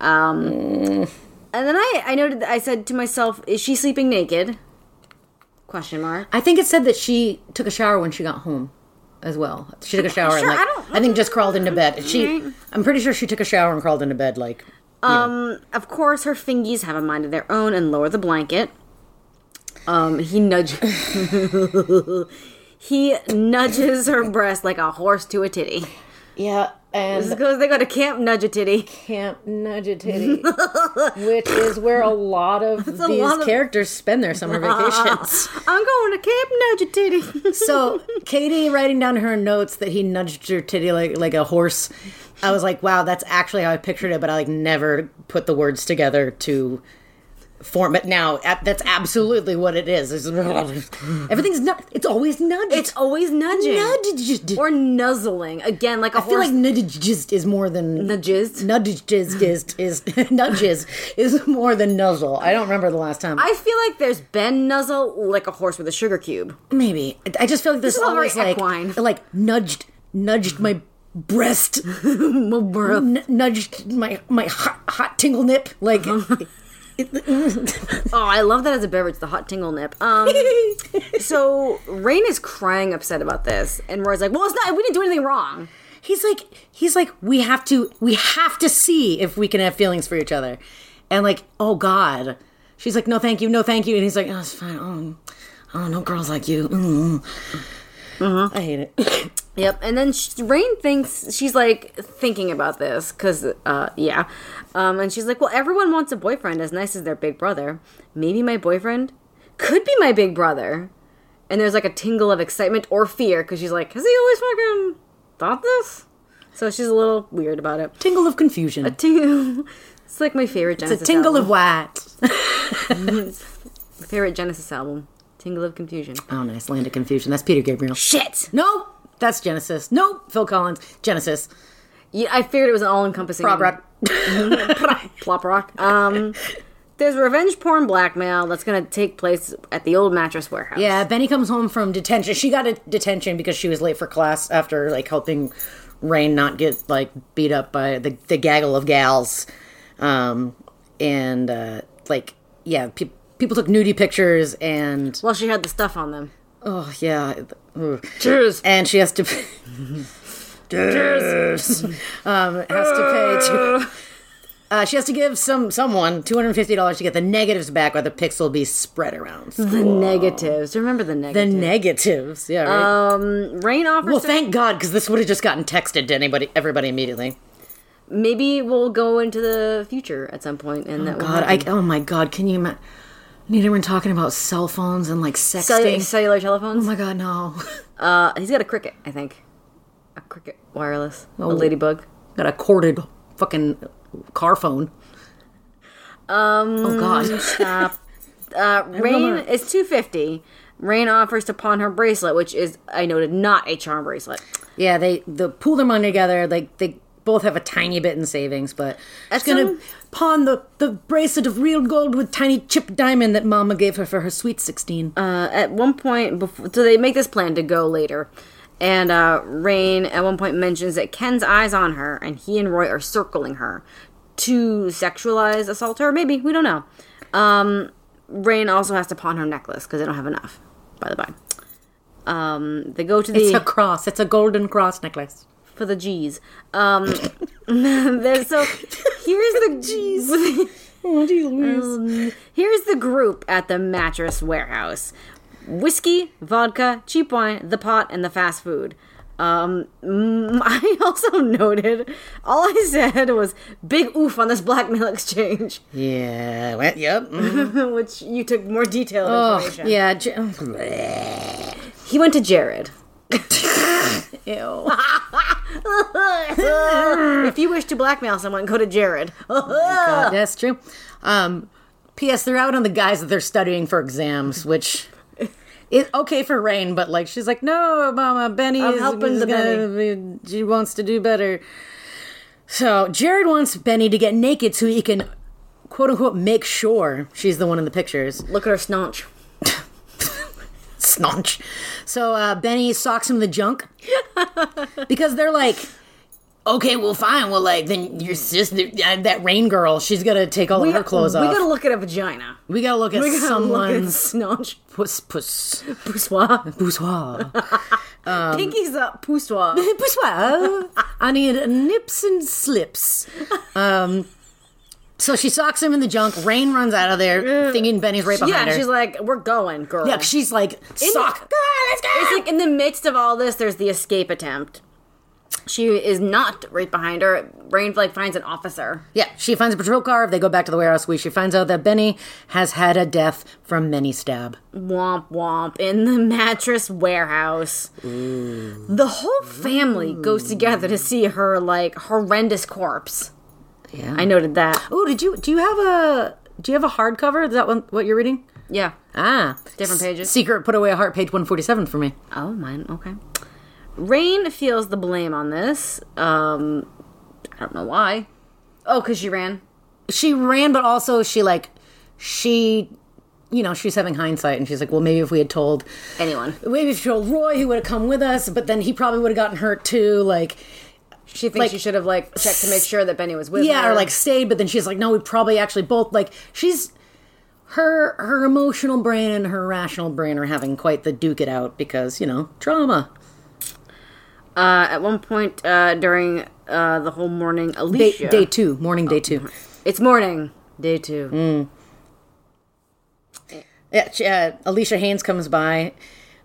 Um, and then I I noted I said to myself, is she sleeping naked? Question mark. I think it said that she took a shower when she got home, as well. She took a shower Sure, and like I don't- I, think just crawled into bed. She, I'm pretty sure she took a shower and crawled into bed. Like, Um, of course, her fingies have a mind of their own and lower the blanket. Um, he nudge. he nudges her breast like a horse to a titty. yeah, and Because they go to camp nudge a titty. Camp Nudge a Titty, which is where a lot of these lot of- characters spend their summer vacations. I'm going to camp nudge a titty. so Katie writing down her notes that he nudged her titty like like a horse. I was like, wow, that's actually how I pictured it, but I like never put the words together to form it. Now that's absolutely what it is. It's- everything's not. It's always nudged. It's always nudging. nudged. Or nuzzling. Again, like a I feel like nudged is more than nudges. nudged is is nudges is more than nuzzle. I don't remember the last time. I feel like there's been nuzzle like a horse with a sugar cube. Maybe I just feel like this is always like equine. like nudged nudged my breast, N- nudged my my hot, hot tingle nip. Like Oh, I love that as a beverage, the hot tingle nip. Um, so Rain is crying upset about this, and Roy's like, "Well, it's not. We didn't do anything wrong." he's like he's like we have to we have to see if we can have feelings for each other and like oh god she's like no thank you no thank you and he's like oh it's fine oh, oh no girls like you mm. i hate it Yep. And then sh Rain thinks she's like thinking about this because, uh, yeah. Um, and she's like, "Well, everyone wants a boyfriend as nice as their big brother. Maybe my boyfriend could be my big brother." And there's like a tingle of excitement or fear because she's like, "Has he always fucking thought this?" So she's a little weird about it. tingle of confusion A Tingle. It's like my favorite Genesis. it's a tingle album. of what favorite Genesis album. Tingle of Confusion. oh nice land of confusion that's peter gabriel Shit. no that's genesis no phil collins genesis Yeah, I figured it was an all-encompassing. Prop rock. plop rock. Um, there's revenge porn blackmail that's gonna take place at the old mattress warehouse. Yeah, Benny comes home from detention. She got a detention because she was late for class after like helping Rain not get like beat up by the the gaggle of gals, um, and uh, like yeah, pe- people took nudie pictures and Well, she had the stuff on them. oh yeah. Cheers. and she has to. Cheers. um, has to pay to. Uh, she has to give some someone two hundred fifty dollars to get the negatives back, or the pixel be spread around. The negatives. Remember the negatives. The negatives. yeah. Right? um, Rain offers. Well, thank God, because this would have just gotten texted to anybody, everybody immediately. maybe we'll go into the future at some point, and that will God, I oh my God, can you imagine? Need everyone talking about cell phones and like sexting? cellular oh telephones. Oh my God, no! Uh, he's got a cricket, I think. A cricket wireless. Oh. A ladybug. Got a corded fucking car phone. Um. Oh God. Stop. Uh, Rain is two fifty. Rain offers to pawn her bracelet, which is I noted not a charm bracelet. Yeah, they the pool their money together. Like they both have a tiny bit in savings, but she's That's gonna pawn the the bracelet of real gold with tiny chip diamond that Mama gave her for her sweet sixteen. Uh, at one point, before, so they make this plan to go later, and uh, Rain at one point mentions that Ken's eyes on her, and he and Roy are circling her to sexualize assault her. Maybe we don't know. Um, Rain also has to pawn her necklace because they don't have enough. By the by, um, they go to the it's a cross. It's a golden cross necklace. For the G's. Um, there's so here's the G's. Oh, Louise. Here's the group at the mattress warehouse: whiskey, vodka, cheap wine, the pot, and the fast food. Um, mm, I also noted all I said was "big oof" on this blackmail exchange, Yeah. Well, yep. mhm. which you took more detailed Oh, information. yeah. J- He went to Jared. Ew. if you wish to blackmail someone, go to Jared. God, that's true. Um, P.S. They're out on the guys that they're studying for exams, which is okay for Rain, but like she's like, no, Mama, Benny I'm is, helping is the gonna be- she wants to do better. So Jared wants Benny to get naked so he can quote unquote make sure she's the one in the pictures. Look at her snonch. Snonch. So uh, Benny socks him the junk because they're like, okay, well, fine. Well, like then your sister, uh, that Rain girl, she's gonna take all of her clothes we off. We gotta look at a vagina. We gotta look at We someone's look at puss puss Poussoir. bourgeois. Pinky's up. Poussoir. bourgeois. I need nips and slips. Um, so she socks him in the junk. Rain runs out of there, thinking Benny's right behind Yeah, her. she's like, "We're going, girl." yeah, she's like, sock. Ah, let's go. It's like in the midst of all this, there's the escape attempt. She is not right behind her. Rain like finds an officer. Yeah, she finds a patrol car. They go back to the warehouse. We she finds out that Benny has had a death from many stab. Womp womp in the mattress warehouse. The whole family goes together to see her like horrendous corpse. Yeah. I noted that. Oh, did you do you have a do you have a hardcover? Is that what, what you're reading? Yeah. Ah, Different S- pages. Secret put away a heart, page one forty seven for me. Oh, mine. Okay. Rain feels the blame on this. Um, I don't know why. Oh, because she ran. She ran, but also she like she, you know, she's having hindsight, and she's like, well, maybe if we had told Anyone. maybe if we told Roy, he would have come with us, but then he probably would have gotten hurt too. Like, She thinks Like- she should have like checked to make sure that Benny was with yeah, her. or like stayed, but then she's like, no, we probably actually both like she's her her emotional brain and her rational brain are having quite the duke it out because you know drama. Uh, at one point uh, during uh, the whole morning, Day, Alicia. day two, morning day two. It's morning. Day two. Mm. Yeah, she, uh, Alicia Haynes comes by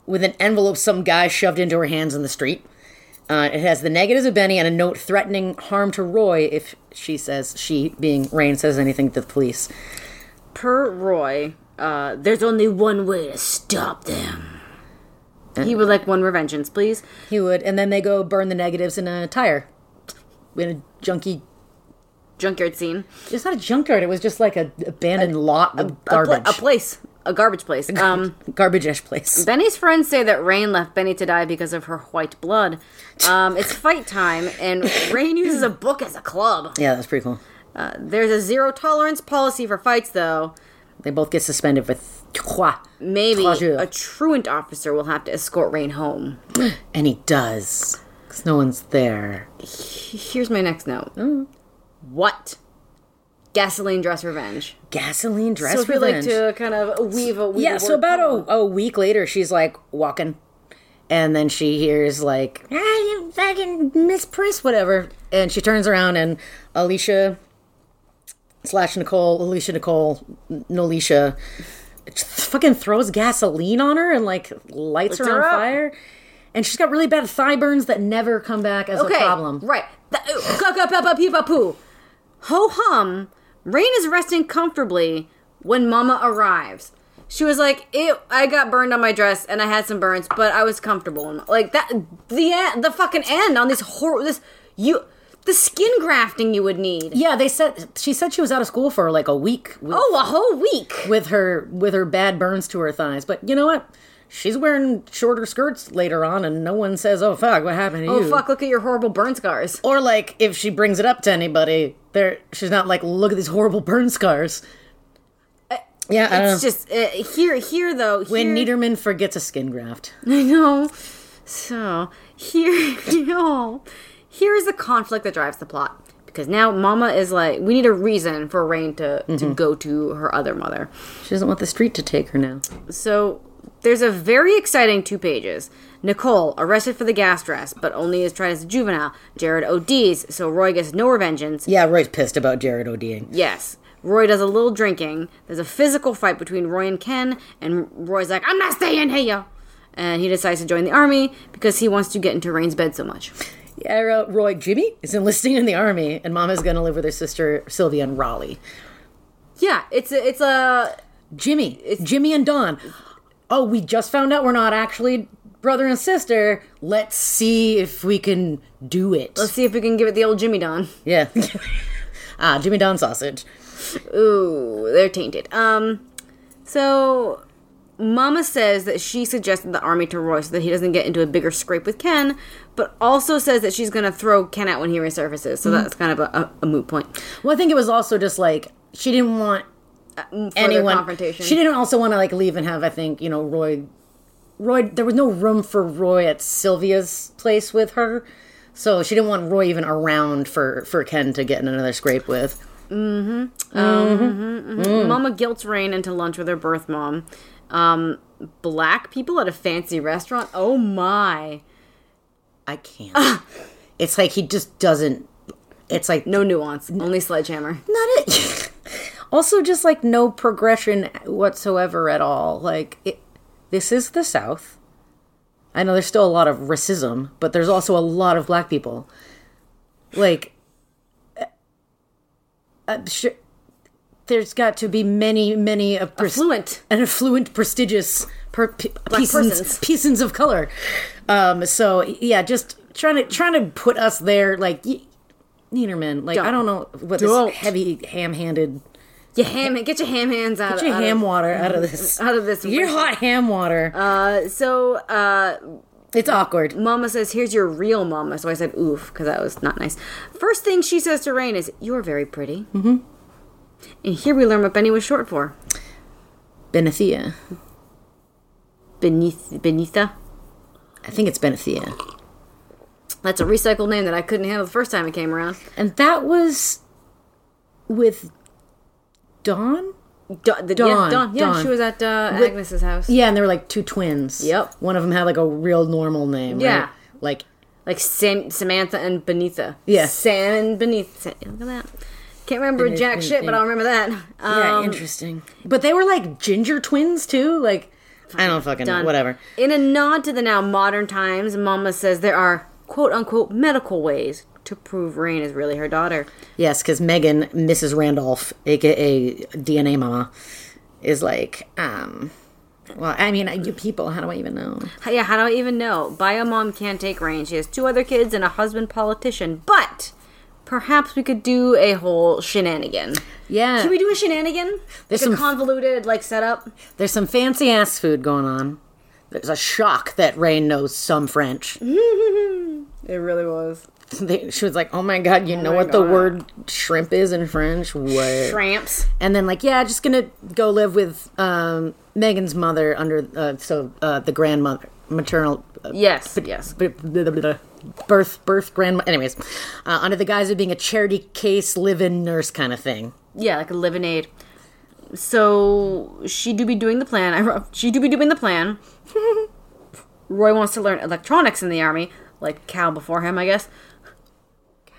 with an envelope some guy shoved into her hands in the street. Uh, it has the negatives of Benny and a note threatening harm to Roy if she says she, being Rain, says anything to the police. Per Roy, uh, there's only one way to stop them. He would like one revengeance, please. He would, and then they go burn the negatives in a tire, in a junky. Junkyard scene. It's not a junkyard. It was just like a abandoned lot of A, garbage, a place. A garbage place. Um, garbage-ish place. Benny's friends say that Rain left Benny to die because of her white blood. Um, it's fight time, and Rain uses a book as a club. Yeah, that's pretty cool. Uh, there's a zero tolerance policy for fights, though. They both get suspended with trois. Maybe Trois a truant officer will have to escort Rain home. and he does, because no one's there. Here's my next note. What? Gasoline dress revenge. Gasoline dress so if you like to kind of weave a weave yeah, a so about a, a week later, she's like walking, and then she hears like, "Ah, you fucking Miss Priss, whatever," and she turns around and Alicia slash Nicole, Alicia Nicole, Nolisha, fucking throws gasoline on her and like lights her her on up. fire, and she's got really bad thigh burns that never come back as Okay, a problem. right. Th- ooh, ka- ka- pa- pa- pee- Ho hum. Rain is resting comfortably when Mama arrives. She was like, "Ew, I got burned on my dress and I had some burns, but I was comfortable." Like that, the end, the fucking end on this horror, this you, the skin grafting you would need. Yeah, they said she said she was out of school for like a week. With, Oh, a whole week. with her with her bad burns to her thighs. But you know what? She's wearing shorter skirts later on, and no one says, "Oh fuck, what happened to Oh you?" fuck! Look at your horrible burn scars. Or like if she brings it up to anybody, there she's not like, "Look at these horrible burn scars." yeah, I don't know. It's just uh, here, here though. when Neiderman forgets a skin graft. I know. So here, you know, here's the conflict that drives the plot. Because now Mama is like, we need a reason for Rain to, Mm-hmm. to go to her other mother. She doesn't want the street to take her now. So there's a very exciting two pages. Nicole arrested for the gas dress, but only is tried as a juvenile. Jared ODs, so Roy gets no revengeance. Yeah, Roy's pissed about Jared ODing. Yes. Roy does a little drinking. There's a physical fight between Roy and Ken, and Roy's like, I'm not staying here. And he decides to join the army because he wants to get into Rain's bed so much. Yeah, wrote, Roy Jimmy is enlisting in the army, and Mama's gonna live with her sister Sylvia in Raleigh. Yeah, it's a, it's a Jimmy. It's Jimmy and Dawn. Oh, we just found out we're not actually brother and sister. Let's see if we can do it. let's see if we can give it the old Jimmy Don. yeah. ah, Jimmy Don sausage. Ooh, they're tainted. Um, so Mama says that she suggested the army to Roy so that he doesn't get into a bigger scrape with Ken, but also says that she's gonna throw Ken out when he resurfaces. So that's kind of a, a, a moot point. Well, I think it was also just like she didn't want Mm, anyone. confrontation. She didn't also want to like leave and have. I think you know Roy. Roy, there was no room for Roy at Sylvia's place with her, so she didn't want Roy even around for for Ken to get in another scrape with. Mm-hmm. Mm-hmm. Mm-hmm. Mm. Mama guilts Rain into lunch with her birth mom. Um, black people at a fancy restaurant. Oh my! I can't. Ah. it's like he just doesn't. It's like No nuance, only sledgehammer. not it. also, just like no progression whatsoever at all. Like it, this is the South. I know there's still a lot of racism, but there's also a lot of black people. Like, uh, I'm sure there's got to be many, many a pres- Affluent. an affluent, prestigious per- pe- persons. peasants of color. Um, so yeah, just trying to trying to put us there, like y- Neiderman. Like I Don't. don't know what Don't. this heavy ham-handed. Your ham, get your ham hands out. Get your out ham Of, water out of this. out of this. Your hot ham water. Uh, so uh, it's awkward. Mama says, "Here's your real mama." So I said, "Oof," because that was not nice. First thing she says to Rain is, "You are very pretty." Mm-hmm. And here we learn what Benny was short for. Benethia. Beneath, Benitha. I think it's Benethia. That's a recycled name that I couldn't handle the first time it came around. And that was with Dawn? Dawn, the, Dawn, yeah, Dawn. Yeah, Dawn. she was at uh, Agnes's house. Yeah, and they were like two twins. Yep. One of them had like a real normal name. Yeah. right? Like Like Sam, Samantha and Benita. Yeah. Sam and Benita. Look at that. Can't remember jack shit, but I'll remember that. yeah, Um, interesting. But they were like ginger twins too. Like I don't fucking done. whatever. In a nod to the now modern times, Mama says there are quote unquote medical ways to prove Rain is really her daughter. Yes, because Megan, Mrs. Randolph, aka DNA Mama, is like, um, well, I mean, you people, how do I even know? Yeah, how do I even know? Bio mom can't take Rain. She has two other kids and a husband politician. But perhaps we could do a whole shenanigan. Yeah, Can we do a shenanigan? There's like a some- convoluted like setup. there's some fancy ass food going on. There's a shock that Rain knows some French. It really was. They- she was like, "Oh my god, you know my what the word shrimp is in French?" What? Tramps. And then like, yeah, just gonna go live with um, Megan's mother under uh, so uh, the grandmother, maternal. Uh, Yes. Yes. b- blah, birth birth grandma anyways uh, under the guise of being a charity case live-in nurse kind of thing Yeah, like a live in aid. So she do be doing the plan. I wrote, she do be doing the plan. Roy wants to learn electronics in the army, like Cal before him, I guess.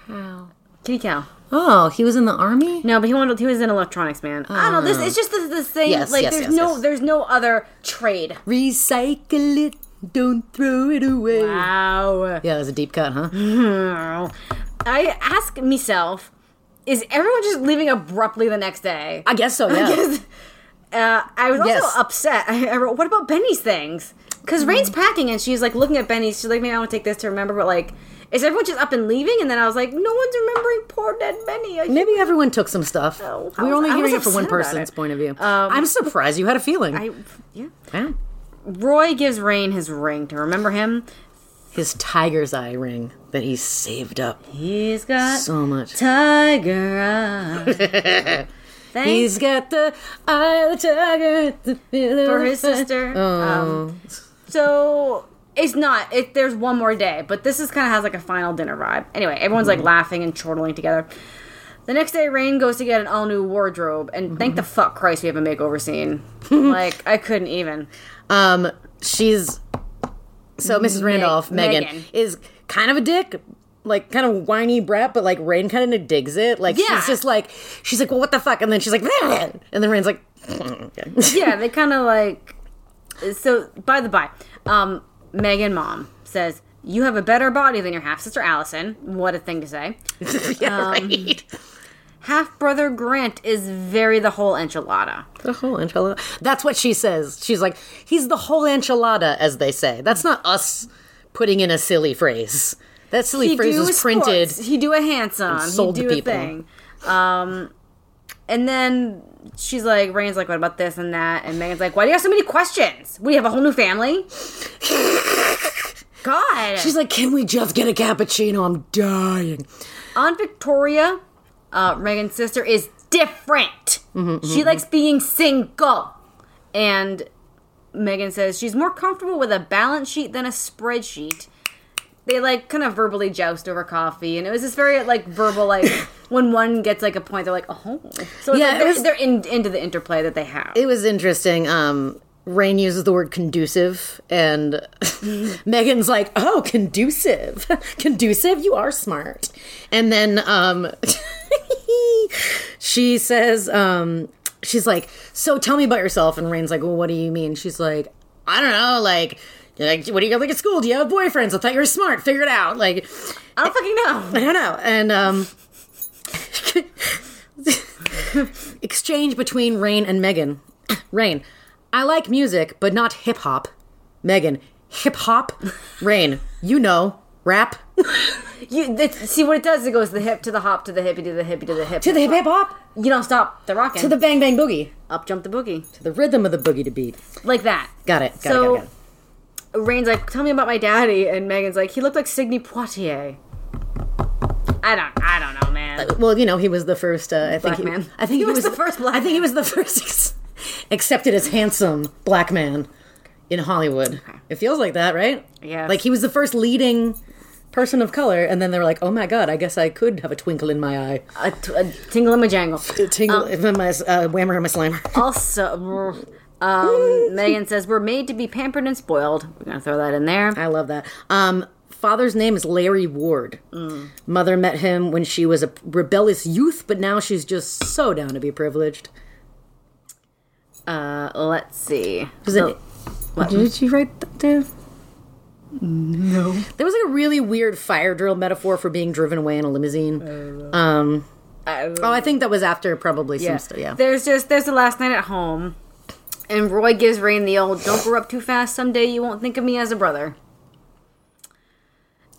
Cow. Kitty Cow. oh he was in the army No, but he wanted. He was in electronics, man. I don't know. This it's just this, this thing. Yes, like yes, there's yes, no yes. there's no other trade. recycle it don't throw it away Wow. yeah that was a deep cut huh I ask myself, is everyone just leaving abruptly the next day? i guess so yeah Uh, I was also upset. I, I wrote, what about Benny's things? Because Mm-hmm. Rain's packing and she's like looking at Benny's. She's like, maybe I want to take this to remember, but like, is everyone just up and leaving? And then I was like, no one's remembering poor dead Benny. I maybe everyone took some stuff Oh, I we were only hearing it from one person's point of view i'm surprised you had a feeling I, yeah. yeah. Roy gives Rain his ring to remember him. his tiger's eye ring that he saved up He's got so much tiger eye. Thanks He's got the eye of the tiger the for his sister. Oh. Um, so it's not. It there's one more day, but this is kind of has like a final dinner vibe. Anyway, everyone's Mm-hmm. like laughing and chortling together. The next day, Rain goes to get an all new wardrobe, and thank the Mm-hmm. fuck Christ we have a makeover scene. like I couldn't even. Um, she's so Mrs. Randolph, Megan, Megan. is kind of a dick, like kind of whiny brat, but like Rain kind of digs it. Like Yeah. she's just like she's like, well, what the fuck? And then she's like, "Bleh." and then Rain's like, okay. Yeah, they kind of like. So by the by, um, Megan mom says. You have a better body than your half sister Allison. What a thing to say. yeah, Um, right. Half brother Grant is very the whole enchilada. The whole enchilada. That's what she says. She's like, he's the whole enchilada, as they say. That's not us putting in a silly phrase. That silly he phrase is printed. He do a handsome. He sold to do a people. thing. Um, and then she's like, Rain's like, what about this and that? And Megan's like, why do you have so many questions? We have a whole new family. God. She's like, can we just get a cappuccino? I'm dying. Aunt Victoria, uh, Megan's sister, is different. she likes being single. And Megan says she's more comfortable with a balance sheet than a spreadsheet. They like kind of verbally joust over coffee, and it was this very like verbal like when one gets like a point, they're like, oh, so it's Yeah, like, they're, was- they're in, into the interplay that they have. It was interesting. Um, Rain uses the word conducive, and Megan's like, "Oh, conducive, conducive. You are smart." And then um, she says, um, "She's like, so tell me about yourself." And Rain's like, "Well, what do you mean?" She's like, "I don't know. Like, like, what do you got like at school? Do you have boyfriends? I thought you were smart. Figure it out." Like, I don't fucking know. I don't know. And um exchange between Rain and Megan. Rain, I like music, but not hip hop. Megan, hip hop. Rain, you know, rap. You see what it does? It goes the hip to the hop to the hippie to the hippie to the hip to the hip hip hop. You don't stop the rocking. To the bang bang boogie. up jump the boogie To the rhythm of the boogie to beat. like that. Got it. Got So- it. Got it. Got it. Rain's like, tell me about my daddy, and Megan's like, he looked like Sidney Poitier. I don't, I don't know, man. Well, you know, he was the first. Uh, I think he, man. I think he, He was was, the first black I think he was the first ex- accepted as handsome black man in Hollywood. It feels like that, right? Yeah. Like he was the first leading person of color, and then they were like, "Oh my god, I guess I could have a twinkle in my eye, A, t- a tingle in my jangle. a tingle in my uh, whammer in my slammer." Also, um, Megan says we're made to be pampered and spoiled. We're gonna throw that in there. I love that. Um, father's name is Larry Ward. Mother met him when she was a rebellious youth, but now she's just so down to be privileged. Uh, let's see. Was So- it? Did she write that down? No. There was like a really weird fire drill metaphor for being driven away in a limousine. Um, Uh, oh, I think that was after probably some stuff. Yeah. There's just there's the last night at home, and Roy gives Rain the old "Don't grow up too fast. Someday you won't think of me as a brother."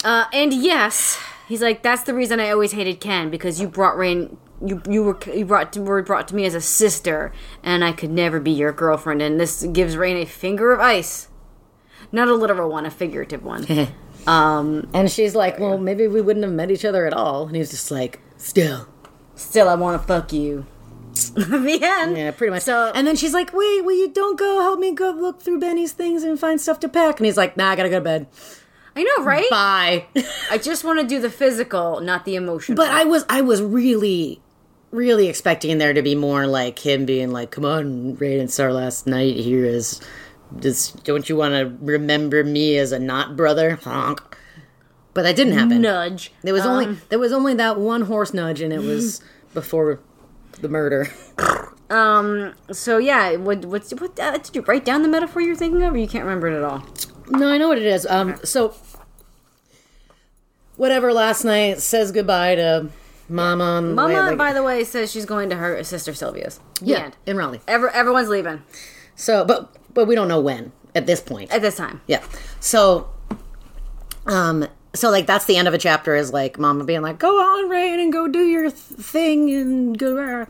Uh, and yes, he's like, "That's the reason I always hated Ken because you brought Rain." You, you were you brought to, were brought to me as a sister, and I could never be your girlfriend. And this gives Rain a finger of ice, not a literal one, a figurative one. um, And she's like, "Well, maybe we wouldn't have met each other at all." And he's just like, "Still." still, I want to fuck you. the end. Yeah, pretty much. So- and then she's like, "Wait, will you don't go? Help me go look through Benny's things and find stuff to pack." And he's like, "Nah, I gotta go to bed. I know, right? Bye." I just want to do the physical, not the emotional. but I was, I was really, really expecting there to be more like him being like, "Come on, Raiden, our last night here is, just don't you want to remember me as a not brother?" Honk. But that didn't happen. nudge. There was only um, there was only that one horse nudge, and it was before the murder. Um. So yeah, what what what uh, did you write down the metaphor you're thinking of, or you can't remember it at all? No, I know what it is. Um, so whatever. Last night says goodbye to Mama. the way, Mama, like- by the way, says she's going to her sister Sylvia's. Yeah, end. in Raleigh. Ever, everyone's leaving So, but but we don't know when at this point. at this time. Yeah. So, um, so like that's the end of a chapter is like Mama being like, "Go on, Rain, and go do your th- thing and go." rah."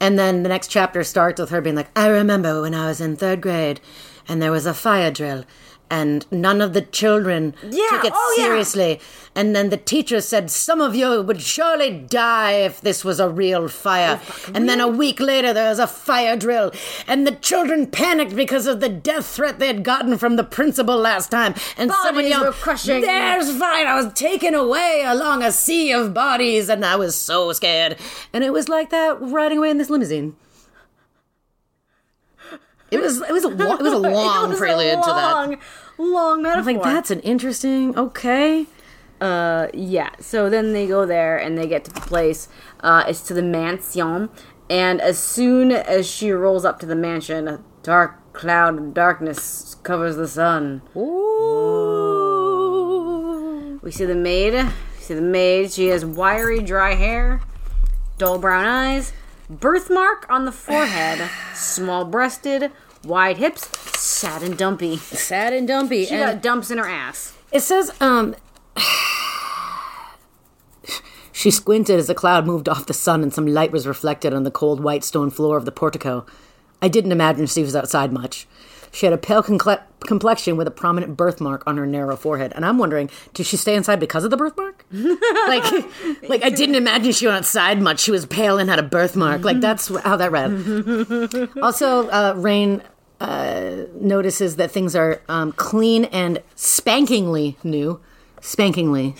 And then the next chapter starts with her being like, "I remember when I was in third grade, and there was a fire drill." And none of the children Yeah, took it oh, yeah. seriously. And then the teacher said, Some of you would surely die if this was a real fire. Oh, and then a week later, there was a fire drill. And the children panicked because of the death threat they had gotten from the principal last time. And someone Bodies yelled, were crushing. There's fire. I was taken away along a sea of bodies. And I was so scared. And it was like that riding away in this limousine. It was it was a lo- it was a long It was a prelude to that. long, long metaphor. Like that's an interesting okay. Uh, yeah. So then they go there and they get to the place. Uh, it's to the mansion, and as soon as she rolls up to the mansion, a dark cloud of darkness covers the sun. Ooh. We see the maid. We see the maid. She has wiry, dry hair, dull brown eyes, birthmark on the forehead, small-breasted, wide hips, sad and dumpy. Sad and dumpy. She and got dumps in her ass. it says um She squinted as the cloud moved off the sun and some light was reflected on the cold white stone floor of the portico. I didn't imagine she was outside much. She had a pale concle- complexion with a prominent birthmark on her narrow forehead, and I'm wondering, did she stay inside because of the birthmark? like, like I didn't imagine she went outside much. She was pale and had a birthmark. Like that's how that read. also, uh, Rain uh, notices that things are um, clean and spankingly new. Spankingly,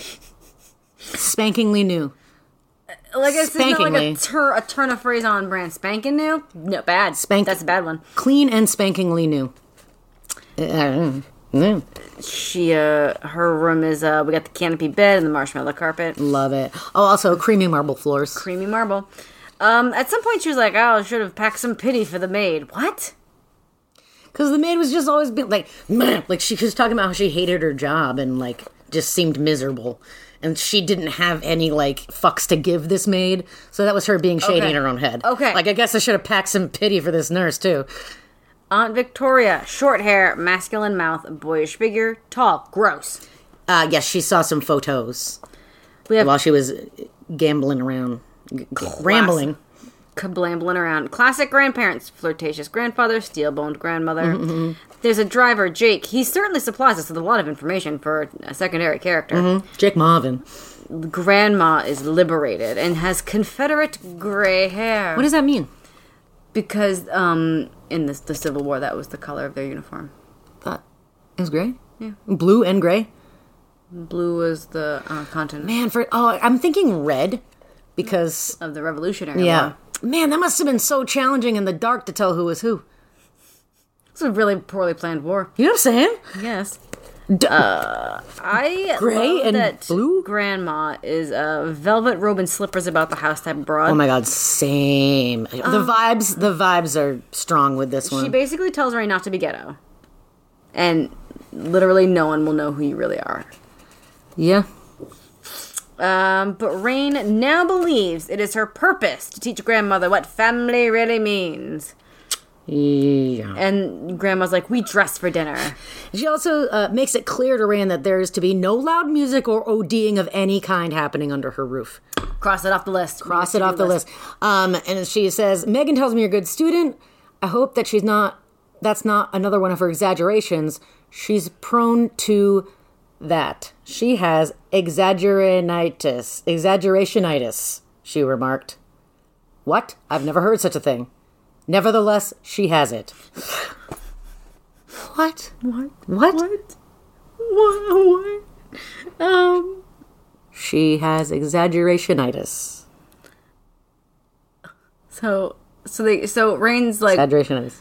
spankingly new. Like it's not like a, tur- a turn of phrase on brand. Spanking new? No, bad. Spank- That's a bad one. Clean and spankingly new. Uh, mm, She, uh, her room is, uh, we got the canopy bed and the marshmallow carpet. love it. Oh, also creamy marble floors. Creamy marble. Um, at some point she was like, oh, I should have packed some pity for the maid. What? Because the maid was just always being like, "Meh," like she was talking about how she hated her job and like just seemed miserable. And she didn't have any like fucks to give this maid. So that was her being shady Okay. in her own head. Okay. Like I guess I should have packed some pity for this nurse too. Aunt Victoria, short hair, masculine mouth, boyish figure, tall, gross. Uh yes, she saw some photos We have while she was gambling around. g- Rambling. Kablambling around. Classic grandparents, flirtatious grandfather, steel boned grandmother. Mm-hmm, There's a driver, Jake. He certainly supplies us with a lot of information for a secondary character. Jake Marvin. Grandma is liberated and has Confederate gray hair. What does that mean? because um, in this, the Civil War, that was the color of their uniform. It was gray? Yeah. Blue and gray? Blue was the uh, continent Man, for oh, I'm thinking red because of the Revolutionary yeah. War. Man, that must have been so challenging in the dark to tell who was who. It's a really poorly planned war. You know what I'm saying? Yes. D- uh, I Gray love and that blue? grandma is a velvet robe and slippers about the house type broad. oh my god, same. the um, vibes, the vibes are strong with this one. She basically tells Ray not to be ghetto. And literally no one will know who you really are. yeah. Um, but Rain now believes it is her purpose to teach grandmother what family really means. Yeah. And grandma's like, we dress for dinner. She also uh, makes it clear to Rand that there is to be no loud music or ODing of any kind happening under her roof. Cross it off the list. Cross it off the list. Um, and she says, Megan tells me you're a good student. I hope that she's not, that's not another one of her exaggerations. She's prone to that. She has exaggeranitis. Exaggerationitis, she remarked. What? I've never heard such a thing. Nevertheless, she has it. What? What? What? What? What? What? Um, She has exaggerationitis. so, so they, so Rain's like, Exaggerationitis.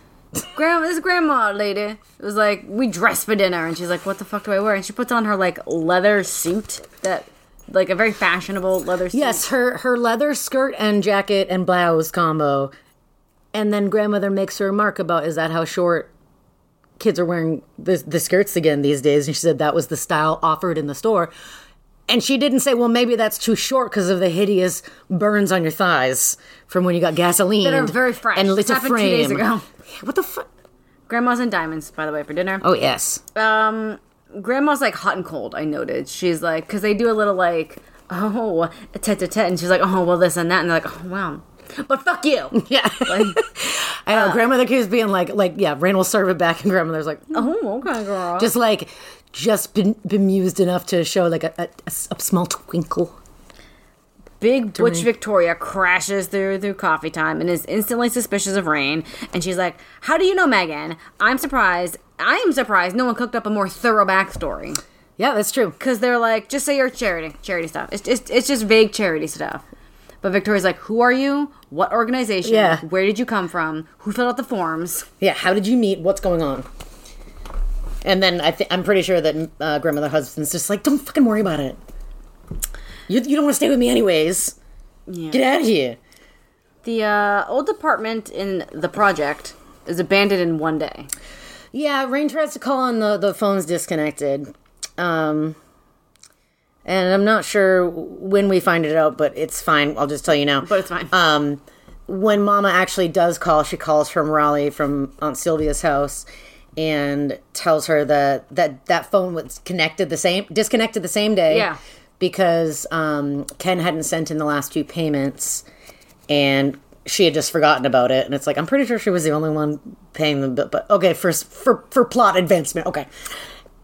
Grandma, this grandma lady it was like, we dress for dinner. And she's like, what the fuck do I wear? And she puts on her like leather suit that, like a very fashionable leather suit. Yes, her her leather skirt and jacket and blouse combo. And then grandmother makes a remark about is that how short kids are wearing the, the skirts again these days? And she said that was the style offered in the store. And she didn't say, well, maybe that's too short because of the hideous burns on your thighs from when you got gasoline. That are very fresh. And it's a happened two days frame. ago. What the fuck? Grandma's in diamonds, by the way, for dinner. Oh, yes. Um, grandma's like hot and cold. I noted. She's like, because they do a little like, oh, tete tete, and she's like, oh, well, this and that, and they're like, oh, wow, but fuck you. Yeah. I know. grandmother keeps being like, like, yeah, Rain will serve it back. And grandmother's like, oh, okay, girl. just like just been bemused enough to show like a a small twinkle Big Butch Victoria crashes through through coffee time and is instantly suspicious of Rain. And she's like, "How do you know Megan? I'm surprised. I am surprised no one cooked up a more thorough backstory." yeah that's true Because they're like, just say you're charity, charity stuff. It's just, it's just vague charity stuff. But Victoria's like, who are you? What organization? Yeah. Where did you come from? Who filled out the forms? yeah how did you meet what's going on and then I th- i'm pretty sure that uh, grandmother husband's just like don't fucking worry about it. You, you don't want to stay with me anyways. Yeah. get out of here. The uh, old apartment in the project is abandoned in one day. yeah rain tries to call on the the phone's disconnected. Um and i'm not sure when we find it out but it's fine. I'll just tell you now. But it's fine. um, when Mama actually does call, she calls from Raleigh, from Aunt Sylvia's house, and tells her that that that phone was connected the same, disconnected the same day. Yeah. Because um, Ken hadn't sent in the last two payments, and she had just forgotten about it. And it's like I'm pretty sure she was the only one paying the bill. But okay, for for for plot advancement, okay,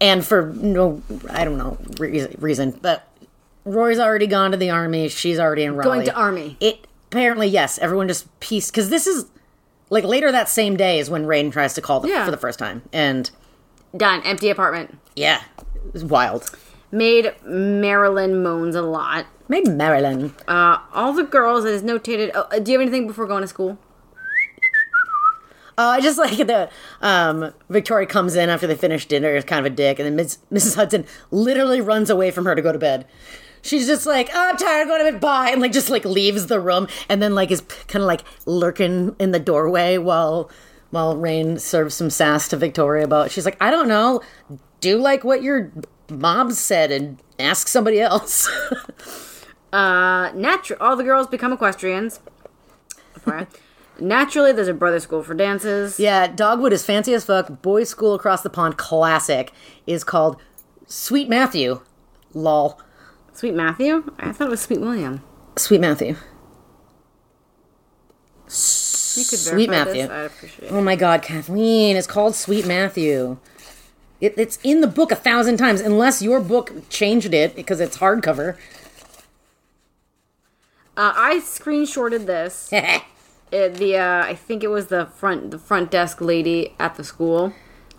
and for no, I don't know reason, reason but Rory's already gone to the army. She's already in Raleigh. Going to army. It apparently yes. Everyone just pieced because this is like later that same day is when Rain tries to call them Yeah. for the first time, and Done. Empty apartment. yeah, it was wild. Made Marilyn moans a lot. Made Marilyn. Uh, all the girls, it is notated. Oh, uh, do you have anything before going to school? Oh, I just like the um, Victoria comes in after they finish dinner, is kind of a dick, and then Miss, Mrs. Hudson literally runs away from her to go to bed. She's just like, oh, I'm tired, I'm going to bed, bye, and like just like leaves the room, and then like is kind of like lurking in the doorway while while Rain serves some sass to Victoria about. She's like, I don't know, do like what your mom said and ask somebody else. Uh, natural. All the girls become equestrians. Naturally, there's a brother school for dances. yeah, Dogwood is fancy as fuck. Boys' School Across the Pond classic is called Sweet Matthew. Lol. Sweet Matthew? I thought it was Sweet William. Sweet Matthew. You could Sweet Matthew. This. I'd appreciate it. Oh my god, Kathleen, it's called Sweet Matthew. It, it's in the book a thousand times, unless your book changed it because it's hardcover. Uh, I screenshotted this. It, the uh, I think it was the front the front desk lady at the school.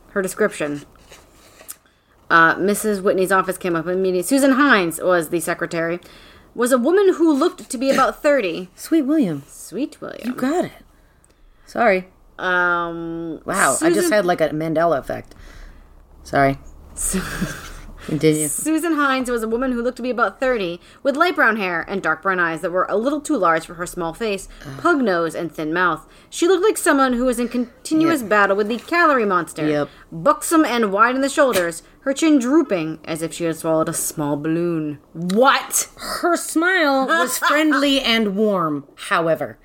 Her description. Uh, Mrs. Whitney's office came up immediately. Susan Hines was the secretary. Was a woman who looked to be about thirty. Sweet William. Sweet William. You got it. Sorry. Um. Wow. I just had like a Mandela effect. Sorry. Continue. Susan Hines was a woman who looked to be about 30, with light brown hair and dark brown eyes that were a little too large for her small face, pug nose, and thin mouth. She looked like someone who was in continuous Yep. battle with the calorie monster. Yep. Buxom and wide in the shoulders, her chin drooping as if she had swallowed a small balloon. What? Her smile was friendly and warm, however.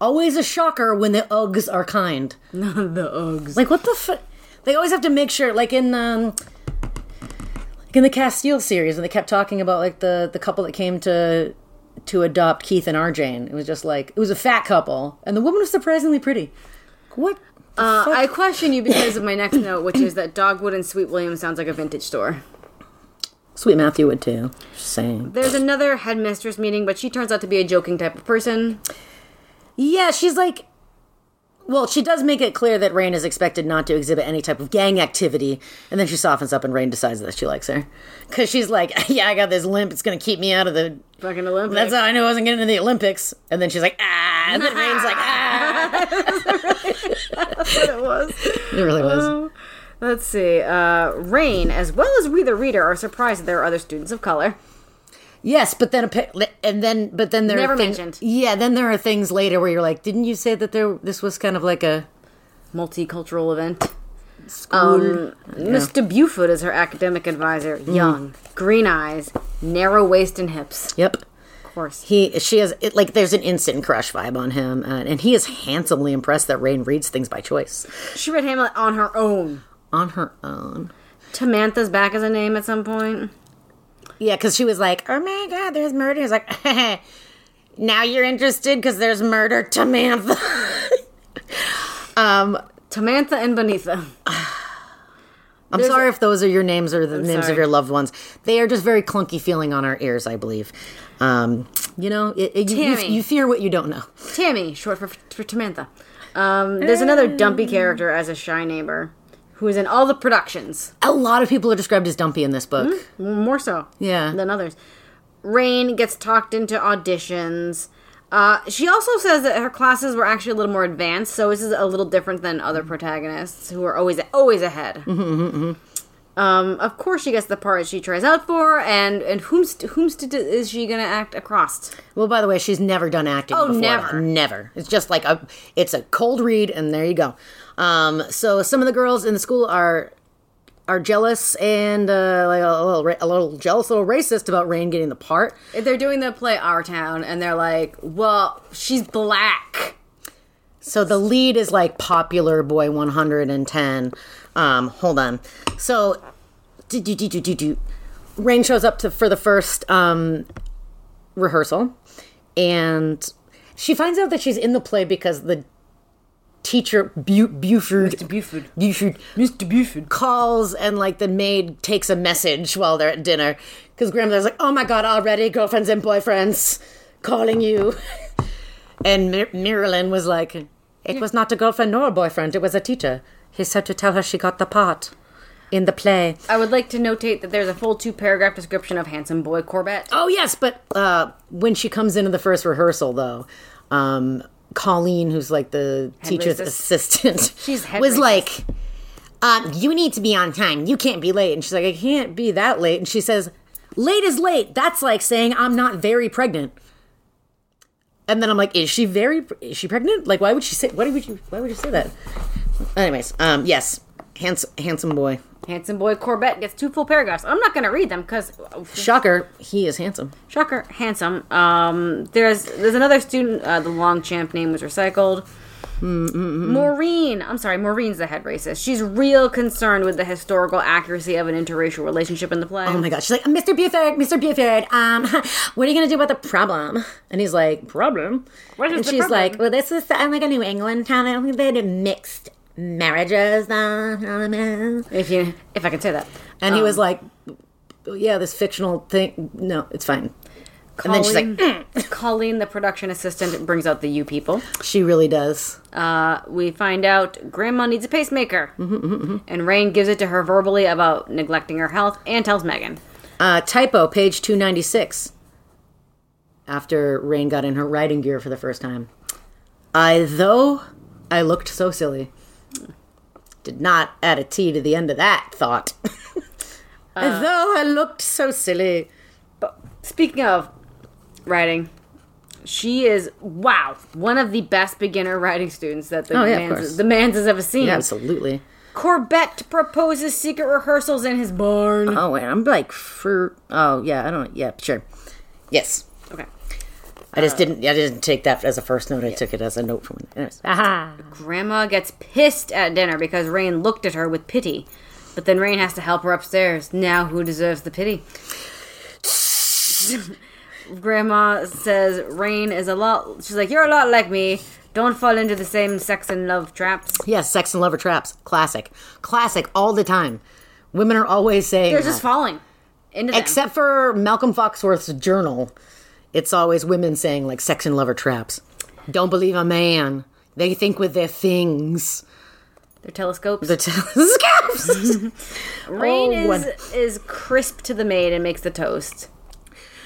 Always a shocker when the Uggs are kind. the Uggs. Like, what the fu- They always have to make sure, like in, um, in the Casteel series, when they kept talking about, like, the, the couple that came to to adopt Keith and Our Jane. It was just like, it was a fat couple, and the woman was surprisingly pretty. What? Uh. I question you because of my next note, which is that Dogwood and Sweet William sounds like a vintage store. Sweet Matthew would too. Just saying. There's another headmistress meeting, but she turns out to be a joking type of person. Yeah, she's like. Well, she does make it clear that Rain is expected not to exhibit any type of gang activity, and then she softens up and Rain decides that she likes her. Because she's like, yeah, I got this limp, it's gonna keep me out of the. Fucking Olympics. That's how I knew I wasn't getting into the Olympics. And then she's like, ah, and then Rain's like, ah. That's what it was. It really was. Let's see. Uh, Rain, as well as We the Reader, are surprised that there are other students of color. Yes, but then, appa- and then, but then there Never are things, mentioned. Yeah, then there are things later where you're like, didn't you say that there? This was kind of like a Multicultural event. school. Um, Mr. Buford is her academic advisor. Mm. Young, green eyes, narrow waist and hips. yep. Of course. He, she has it, like there's an instant crush vibe on him, uh, and he is handsomely impressed that Rain reads things by choice She read Hamlet on her own. on her own. Tamantha's back as a name at some point. Yeah, because she was like, "Oh my god, there's murder." He's like, "Now you're interested because there's murder, Tamantha." um, Tamantha and Bonita. I'm There's sorry if those are your names or the names sorry. of your loved ones. They are just very clunky feeling on our ears, I believe. Um, you know, it, it- you, you, you fear what you don't know. Tammy, short for, for Tamantha. Um, there's another dumpy character as a shy neighbor who is in all the productions. A lot of people are described as dumpy in this book. Mm, mm, more so. Yeah. Than others. Rain gets talked into auditions. Uh, she also says that her classes were actually a little more advanced, so this is a little different than other protagonists who are always always ahead. Mm-hmm, mm-hmm, mm-hmm. Um, of course, she gets the part she tries out for, and and whomst whomst is she gonna act across? Well, by the way, she's never done acting. Oh, before. never. never. It's just like a, it's a cold read, and there you go. Um, so some of the girls in the school are are jealous and uh, like a little, a little jealous, a little racist about Rain getting the part. They're doing the play Our Town, and they're like, "Well, she's black." So the lead is like popular boy 110. Um, hold on. So do, do, do, do, do, do. Rain shows up to for the first um, rehearsal, and she finds out that she's in the play because the teacher Bu- Buford Buford. Buford Mr. Buford. calls and like the maid takes a message while they're at dinner because grandmother's like, "Oh my god, already girlfriends and boyfriends calling you," and Mir- Marilyn was like, "It was not a girlfriend nor a boyfriend; it was a teacher. He said to tell her she got the part in the play." I would like to notate that there's a full two paragraph description of handsome boy Corbett. Oh yes, but uh, when she comes into the first rehearsal, though, um, Colleen, who's like the teacher's racist. assistant, She's head was like, um, "You need to be on time. You can't be late." And she's like, "I can't be that late." And she says, "Late is late. That's like saying I'm not very pregnant." And then I'm like, "Is she very? Is she pregnant? Like, why would she say? Why would you? Why would you say that?" Anyways, um, yes, handsome, handsome boy. Handsome boy Corbett gets two full paragraphs. I'm not going to read them because Shocker, he is handsome. shocker, handsome. Um, there's there's another student. Uh, the Longchamp name was recycled. Maureen, I'm sorry, Maureen's the head racist. She's real concerned with the historical accuracy of an interracial relationship in the play. Oh my god, she's like, Mr. Buford, Mr. Buford, um, what are you gonna do about the problem? And he's like, problem? What is and the she's problem? like, well, this is I'm like a New England town. I don't think they do mixed marriages. If you, if I can say that. And he was like, yeah, this fictional thing. No, it's fine. And then she's like, "Mm." Colleen, Colleen, the production assistant, brings out the you people. She really does. Uh, we find out Grandma needs a pacemaker, Mm-hmm, and Rain gives it to her verbally about neglecting her health, and tells Megan. Uh, typo, page 296. After Rain got in her riding gear for the first time. I, though I looked so silly, did not add a T to the end of that thought. Uh. though I looked so silly. But speaking of writing, she is wow one of the best beginner writing students that the Oh, yeah, man's the man's has ever seen. Yeah, absolutely. Corbett proposes secret rehearsals in his barn. Oh, wait, I'm like, for. Oh, yeah, I don't. Yeah, sure. Yes. I just uh, didn't. I didn't take that as a first note. I took it as a note from. Anyways. Aha. Grandma gets pissed at dinner because Rain looked at her with pity. But then Rain has to help her upstairs. Now who deserves the pity? Grandma says Rain is a lot. She's like, You're a lot like me. Don't fall into the same sex and love traps. Yes, sex and lover traps. Classic. Classic all the time. Women are always saying They're that. just falling into them. Except for Malcolm Foxworth's journal. It's always women saying like sex and lover traps. Don't believe a man. They think with their things. Their telescopes. Their telescopes. Rain Oh, is one- is crisp to the maid and makes the toast.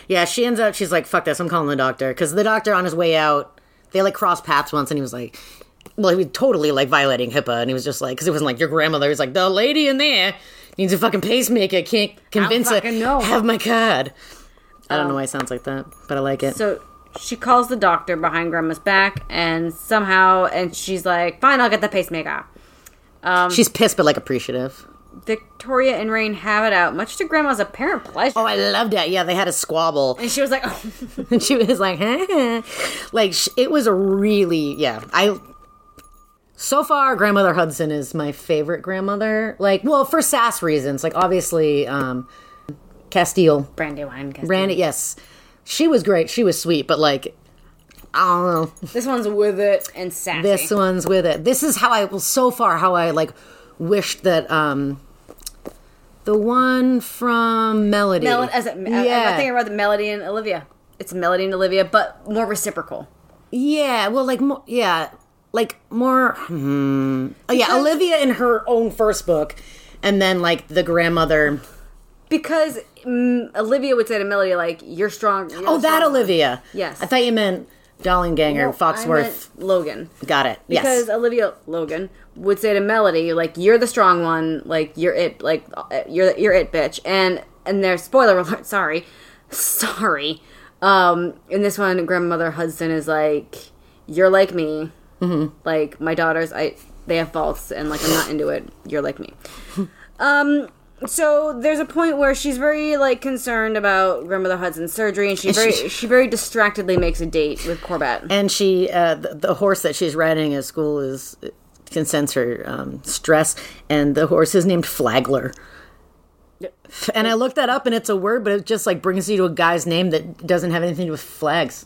yeah, she ends up, she's like, fuck this, I'm calling the doctor. Because the doctor on his way out, they like crossed paths once and he was like, well, he was totally like violating HIPAA. And he was just like, because it wasn't like your grandmother. He's like, the lady in there needs a fucking pacemaker. Can't convince her. know. Have my card. I don't know why it sounds like that, but I like it. So she calls the doctor behind Grandma's back, and somehow, and she's like, "Fine, I'll get the pacemaker." She's pissed, but like appreciative. Victoria and Rain have it out, much to Grandma's apparent pleasure. Oh, I loved that. Yeah, they had a squabble. and she was like, oh. and she was like, huh? like it was a really yeah. I so far grandmother Hudson is my favorite grandmother. Like, well, for sass reasons. Like, obviously, um, Casteel, Brandywine. Casteel. Brandy, Yes, she was great. She was sweet, but like, I don't know. This one's with it and sassy. This one's with it. This is how I well so far how I like wished that um the one from Melody. Mel- as a, yeah. yeah. I'm thinking about the Melody and Olivia. It's Melody and Olivia, but more reciprocal. Yeah, well, like more, yeah, like more. Hmm. Oh, yeah, Olivia in her own first book, and then like the grandmother. Because mm, Olivia would say to Melody, like, "You're strong." you're Oh, that strong one." Olivia. Yes. I thought you meant Dollanganger, No, Foxworth. Logan. Got it. Yes, because. Olivia Logan would say to Melody, like, "You're the strong one, like you're it, like you're you're it, bitch." And and there's spoiler alert. Sorry, sorry. Um, in this one, grandmother Hudson is like, "You're like me, mm-hmm. like my daughters. I they have faults, and like I'm not into it. You're like me." um. So there's a point where she's very like concerned about grandmother Hudson's surgery, and she very she- she very distractedly makes a date with Corbett. and she, uh, the, the horse that she's riding at school is can sense her um, stress, and the horse is named Flagler. And I looked that up, and it's a word, but it just like brings you to a guy's name that doesn't have anything to do with flags.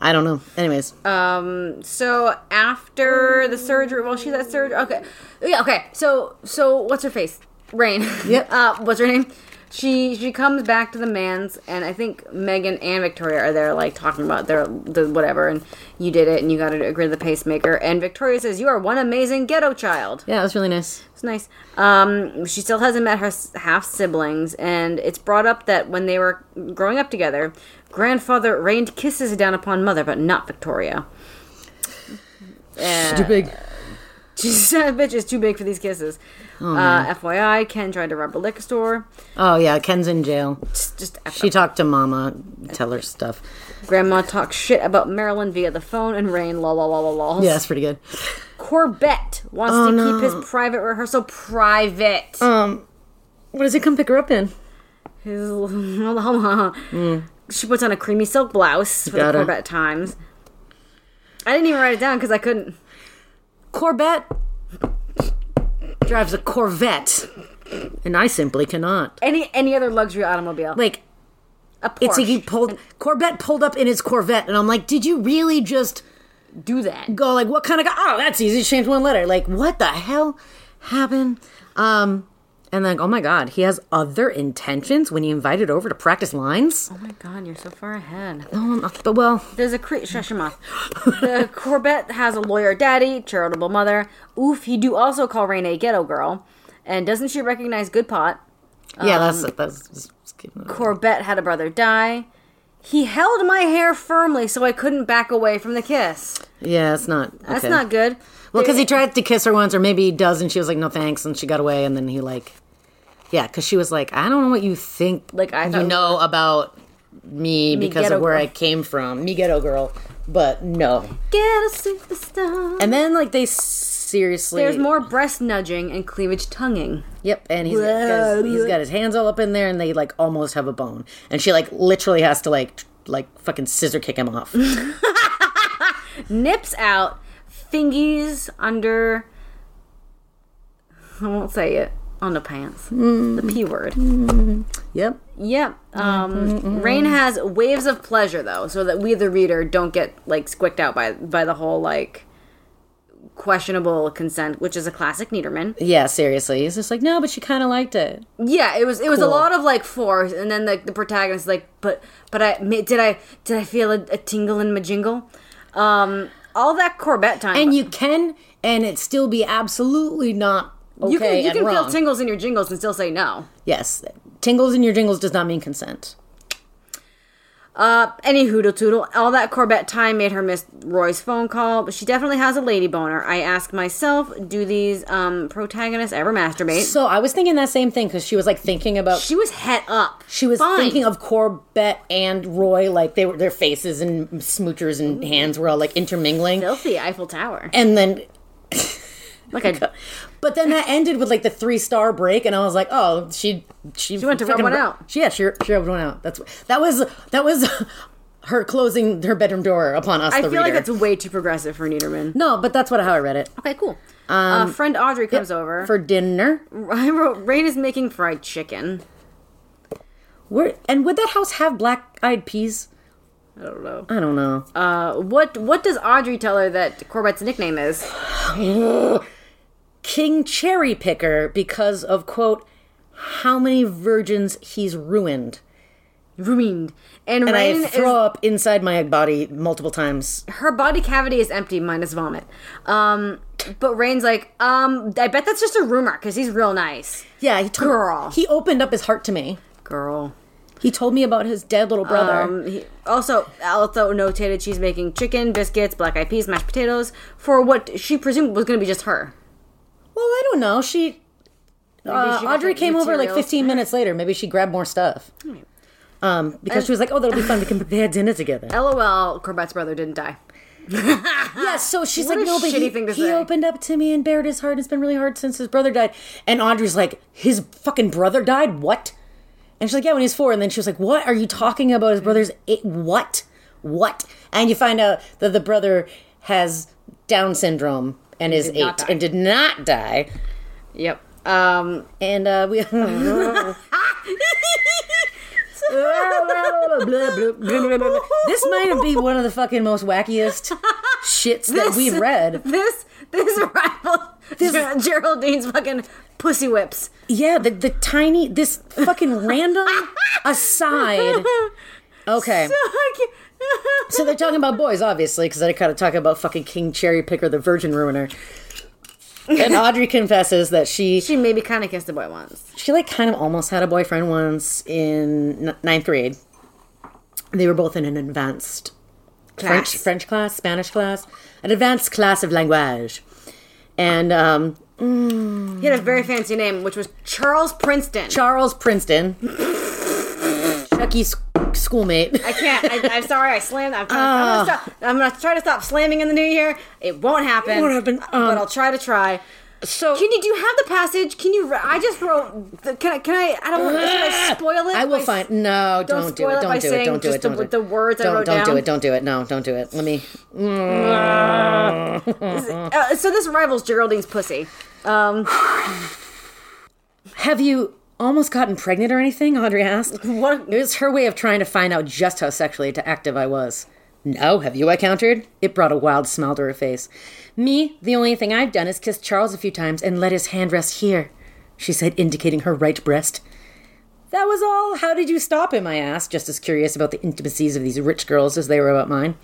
I don't know. Anyways, um, So after the surgery, well, she's at surgery. Okay, yeah, okay. So, so what's her face? Rain. Yep. Uh, what's her name? She she comes back to the man's, and I think Megan and Victoria are there, like talking about their the whatever, and you did it, and you got to agree to the pacemaker. And Victoria says, "You are one amazing ghetto child." yeah, it was really nice. It's nice. Um, she still hasn't met her half siblings, and it's brought up that when they were growing up together, grandfather rained kisses down upon mother, but not Victoria. She's too big. She's that bitch is too big for these kisses. Uh, FYI, Ken tried to rob a liquor store. Oh yeah, Ken's in jail. Just, just She up. talked to Mama, tell her stuff. Grandma talks shit about Marilyn via the phone, and Rain lol lol lol lol. Yeah, that's pretty good. Corbett wants Oh, to no. keep his private rehearsal private. Um, what does he come pick her up in? His She puts on a creamy silk blouse for Gotta. the Corbett Times. I didn't even write it down because I couldn't. Corvette drives a Corvette, and I simply cannot. Any any other luxury automobile, Like a Porsche, it's like he pulled Corvette pulled up in his Corvette, and I'm like, did you really just do that. go like what kind of guy? Oh, that's easy. Change one letter. Like what the hell happened? Um, And then, oh my god, he has other intentions when he invited over to practice lines. Oh my god, you're so far ahead. Oh, uh, but well, There's a cre- shush your mouth. the Corbett has a lawyer daddy, charitable mother. Oof, he do also call Rain a ghetto girl. And doesn't she recognize good pot? yeah, um, that's that's. just- just Corbett had a brother die. He held my hair firmly so I couldn't back away from the kiss. Yeah, it's not. That's not good. Well, because he tried to kiss her once, or maybe he does, and she was like, "No thanks," and she got away, and then he like, yeah, because she was like, "I don't know what you think, Like, I you know about me because of where girl. I came from, me ghetto girl." But no, Get a superstar. and then like they seriously, There's more breast nudging and cleavage tonguing. Yep, and he's got, he's got his hands all up in there, and they like almost have a bone, and she like literally has to like like fucking scissor kick him off. Nips out, fingies under. I won't say it. On the pants. The P word. yep. Yep. Um, Rain has waves of pleasure though, so that we the reader don't get like squicked out by by the whole like questionable consent, which is a classic Neiderman. Yeah, seriously, he's just like, no, but she kind of liked it. Yeah, it was it was a lot of like force, and then the the protagonist like, but but I did I did I feel a, a tingle in my jingle? Um, all that Corbett time, And you can, and it still be absolutely not okay you can you can wrong. feel tingles in your jingles and still say no. yes, tingles in your jingles does not mean consent. Uh, any hoodle toodle. All that Corbett time made her miss Roy's phone call, but she definitely has a lady boner. I ask myself, do these um protagonists ever masturbate? So I was thinking that same thing because she was like thinking about. She was head up. She was Fine. thinking of Corbett and Roy, like they were their faces and smoochers and hands were all like intermingling, filthy Eiffel Tower. and then Like a But then that ended with like the three star break, and I was like, oh, she she, went to rub one out. She, yeah, she she rubbed one out. That's that was that was her closing her bedroom door upon us. I the feel like reader. that's way too progressive for Neiderman. no, but that's what how I read it Okay, cool. uh, friend Audrey comes over. for dinner. I wrote, Rain is making fried chicken. Where and would that house have black eyed peas? I don't know. I don't know. Uh, what what does Audrey tell her that Corbett's nickname is? King Cherry Picker because of quote how many virgins he's ruined. Ruined. And, And Rain I throw is up inside my body multiple times. her body cavity is empty minus vomit. Um, but Rain's like, um, I bet that's just a rumor because he's real nice. Yeah, he told, Girl. He opened up his heart to me. Girl. He told me about his dead little brother. Um, he, also, also notated she's making chicken, biscuits, black eyed peas, mashed potatoes for what she presumed was going to be just her. Well, I don't know. She, uh, she Audrey came over like 15 minutes later. Maybe she grabbed more stuff. Um, because she was like, "Oh, that'll be fun. We can prepare dinner together." LOL, Corbett's brother didn't die. yeah. So she's What like, "No, but he, thing to he say." opened up to me and bared his heart. It's been really hard since his brother died." And Audrey's like, "His fucking brother died? What?" And she's like, "Yeah, when he was four. And then she was like, "What are you talking about? His brother's eight? What? What?" And you find out that the brother has Down syndrome and is eight die. and did not die. Yep. Um, And uh, we. this might be one of the fucking most wackiest shits that we've read. This this rival Ger- Geraldine's fucking pussy whips. Yeah, the the tiny this fucking random aside. Okay, so they're talking about boys, obviously, because they kind of talk about fucking King Cherry Picker, the Virgin Ruiner. And Audrey confesses that she she maybe kind of kissed a boy once. she like kind of almost had a boyfriend once in ninth grade. They were both in an advanced French Class. French class, Spanish class, an advanced class of language, and um, He had a very fancy name, which was Charles Princeton. Charles Princeton, Chucky's schoolmate. I can't. I, I'm sorry. I slammed. I'm, trying, I'm, gonna stop, I'm gonna try to stop slamming in the new year. It won't happen. won't happen. but Um, I'll try to try. So Can you do you have the passage? Can you? I just wrote. The, can I? Can I? I don't want. I spoil it? I will by- find. No, Don't don't, do it. it Don't do it. Don't do it. Don't the- do it. the words don't, wrote Don't do it. Don't do it. No, don't do it. Let me. Uh, so this rivals Geraldine's pussy. Um, Have you almost gotten pregnant or anything? Audrey asked. what? It was her way of trying to find out just how sexually active I was. No, have you? I countered. It brought a wild smile to her face. Me, the only thing I've done is kissed Charles a few times and let his hand rest here. she said, indicating her right breast. That was all. How did you stop him? I asked, just as curious about the intimacies of these rich girls as they were about mine.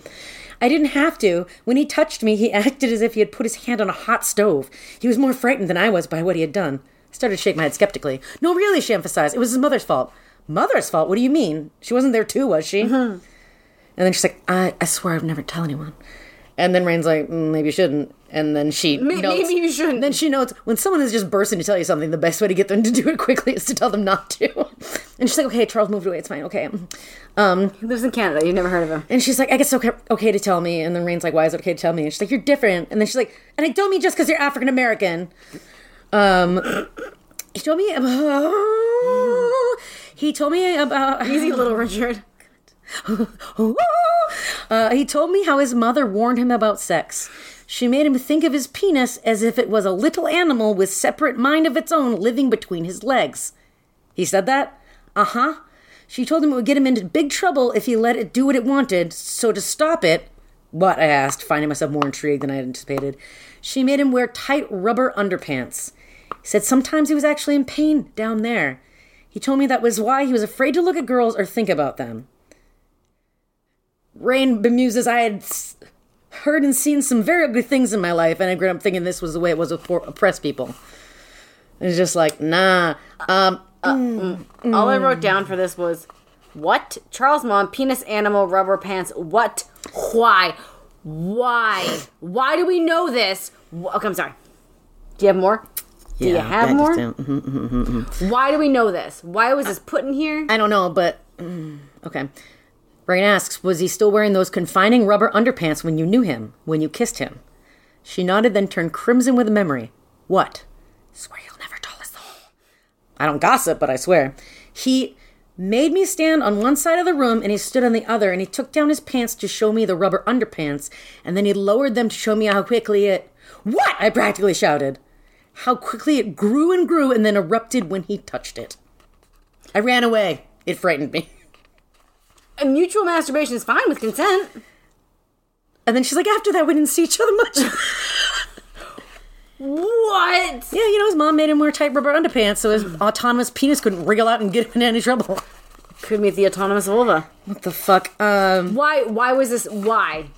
I didn't have to. When he touched me, he acted as if he had put his hand on a hot stove. He was more frightened than I was by what he had done. Started to shake my head skeptically. No, really, she emphasized. It was his mother's fault. Mother's fault? What do you mean? She wasn't there too, was she? And then she's like, I, I swear I'd never tell anyone. And then Rain's like, mm, maybe you shouldn't. And then she May- notes, maybe you shouldn't. Then she notes when someone is just bursting to tell you something, the best way to get them to do it quickly is to tell them not to. And she's like, okay, Charles moved away. It's fine. Okay. Um, He lives in Canada. You've never heard of him. and she's like, I guess it's okay, okay to tell me. And then Rain's like, why is it okay to tell me? And she's like, you're different. And then she's like, and I don't mean just because you're African American. Um, he told me about. He told me about. Easy, little Richard. Uh, he told me how his mother warned him about sex. She made him think of his penis as if it was a little animal with separate mind of its own living between his legs. He said that? Uh huh. She told him it would get him into big trouble if he let it do what it wanted, so to stop it, what? I asked, finding myself more intrigued than I had anticipated. She made him wear tight rubber underpants. He said sometimes he was actually in pain down there. He told me that was why he was afraid to look at girls or think about them. Rain bemuses I had heard and seen some very ugly things in my life, and I grew up thinking this was the way it was with oppressed people. It's just like, nah. Um, uh, mm, mm. All I wrote down for this was, what? Charles Mom, penis animal, rubber pants. What? Why? Why? Why do we know this? Okay, I'm sorry. Do you have more? Do you have more? just, um, Why do we know this? Why was this put in here? I don't know, but mm, okay. Rain asks, was he still wearing those confining rubber underpants when you knew him, when you kissed him? She nodded, then turned crimson with memory. What? Swear you'll never tell us the whole. I don't gossip, but I swear. He made me stand on one side of the room and he stood on the other and he took down his pants to show me the rubber underpants and then he lowered them to show me how quickly it. What? I practically shouted. How quickly it grew and grew and then erupted when he touched it. I ran away. It frightened me. And mutual masturbation is fine with consent. And then she's like, after that, we didn't see each other much. What? Yeah, you know, his mom made him wear tight rubber underpants so his autonomous penis couldn't wriggle out and get him in any trouble. Could meet the autonomous vulva. What the fuck? Um, Why? Why was this? Why?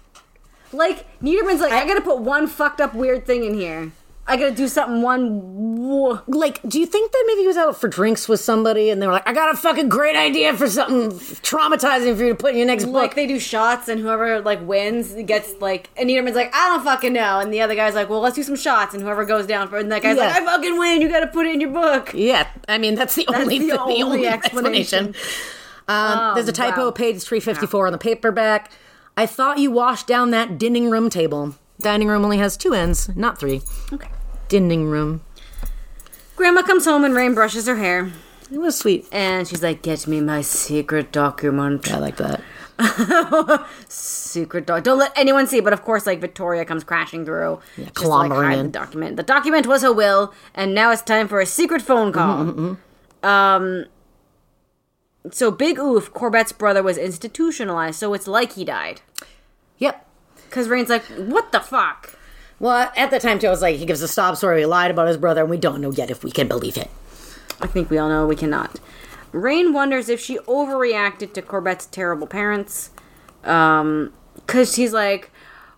Like Neiderman's like, I, gotta put one fucked up weird thing in here. I gotta do something one. like, do you think that maybe he was out for drinks with somebody and they were like, I got a fucking great idea for something traumatizing for you to put in your next Like book? they do shots and whoever like wins gets like and Neiderman's like I don't fucking know and the other guy's like well let's do some shots and whoever goes down for and that guy's like I fucking win you got to put it in your book. Yeah, I mean, that's the only, the the only only, explanation. explanation. Um, there's a typo, wow. page 354 on the paperback. I thought you washed down that dining room table. Dining room only has two ends, not three. Okay. Dining room. Grandma comes home and Rain brushes her hair It was sweet. and she's like get me my secret document. I like that. secret doc. Don't let anyone see. But of course, like Victoria comes crashing through, just to, like hide the document. The document was her will, and now it's time for a secret phone call. Mm-hmm, Um. So Big Oof, Corbett's brother, was institutionalized, so it's like he died. Yep. Because Rain's like, what the fuck? Well, at the time, too, I was like, he gives a sob story. He lied about his brother, and we don't know yet if we can believe it. I think we all know we cannot. Rain wonders if she overreacted to Corbett's terrible parents. Um, because she's like,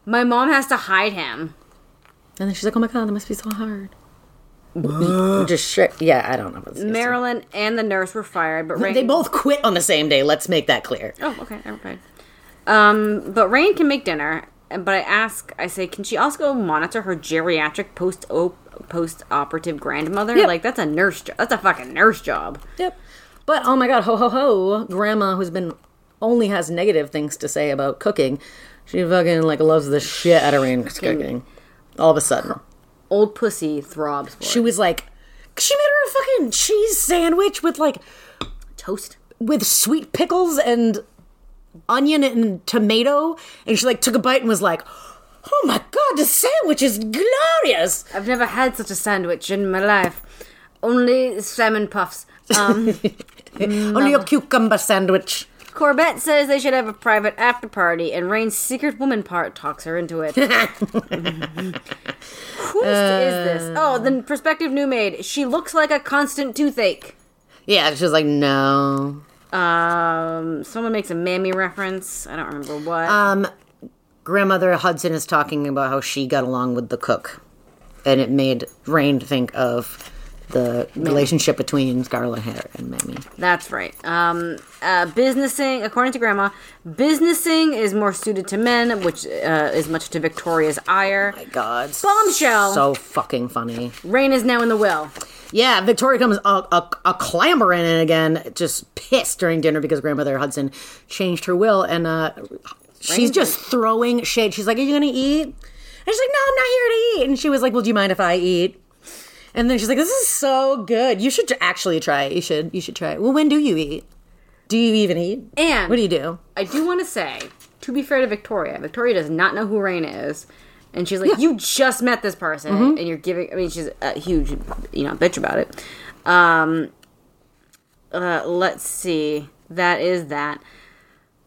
my mom has to hide him. And then she's like, oh my god, that must be so hard. Just sure. Yeah, I don't know. About this. Marilyn and the nurse were fired, but Rain They both quit on the same day. Let's make that clear. Oh, okay, okay. Um, but Rain can make dinner, and- but I ask, I say, can she also monitor her geriatric post post operative grandmother? Yep. Like that's a nurse job. That's a fucking nurse job. Yep. But oh my god, ho ho ho! Grandma, who's been only has negative things to say about cooking, she fucking like loves the shit out of Rain's cooking. All of a sudden, Old pussy throbs she it. was like, she made her a fucking cheese sandwich with like toast. with sweet pickles and onion and tomato, and she like took a bite and was like, "Oh my god, the sandwich is glorious!" I've never had such a sandwich in my life. Only salmon puffs. Um, Only a cucumber sandwich. Corbett says they should have a private after party, and Rain's secret woman part talks her into it. Who is this? Oh, the prospective new maid. She looks like a constant toothache. Yeah, she's like, no. Um, someone makes a mammy reference. I don't remember what. Um, grandmother Hudson is talking about how she got along with the cook, and it made Rain think of the relationship between Scarlett O'Hara and Mammy. That's right. Um, uh, businessing, according to Grandma, businessing is more suited to men, which uh, is much to Victoria's ire. My God, Bombshell. So fucking funny. Rain is now in the will. Yeah, Victoria comes a, a, a clambering in again, just pissed during dinner because grandmother Hudson changed her will, and uh, she's just throwing shade. She's like, "Are you gonna eat?" And she's like, "No, I'm not here to eat." And she was like, "Well, do you mind if I eat?" And then she's like, "This is so good. You should actually try it. You should. You should try it. Well, when do you eat? Do you even eat? And what do you do? I do want to say, to be fair to Victoria, Victoria does not know who Rain is. And she's like, you just met this person, Mm-hmm. and you're giving. I mean, she's a huge, you know, bitch about it. Um, uh, let's see. That is that.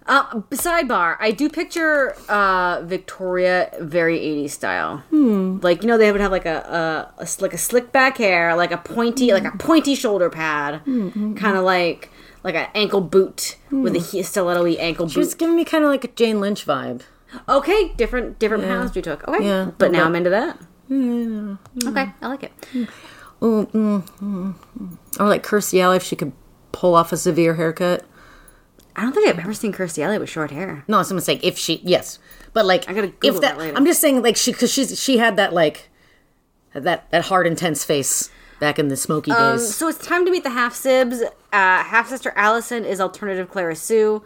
Uh, sidebar: I do picture uh, Victoria very 80s style. Hmm. Like you know, they would have like a, a, a like a slick back hair, like a pointy, like a pointy shoulder pad, Hmm, kind of like like an ankle boot with a he- stiletto-y ankle She was giving me kind of like a Jane Lynch vibe. Okay, different different paths we took. Okay, Yeah, but now. I'm into that. Okay, I like it. Ooh, mm, mm, mm. Or like Kirstie Alley if she could pull off a severe haircut. I don't think I've ever seen Kirstie Alley with short hair. No, it's a mistake. If she, yes, but like, I gotta Google if that, that later. I'm just saying, like, she because she's she had that like that that hard, intense face back in the smoky Um, days. so it's time to meet the half sibs. Uh, half sister Allison is alternative Clara Sue.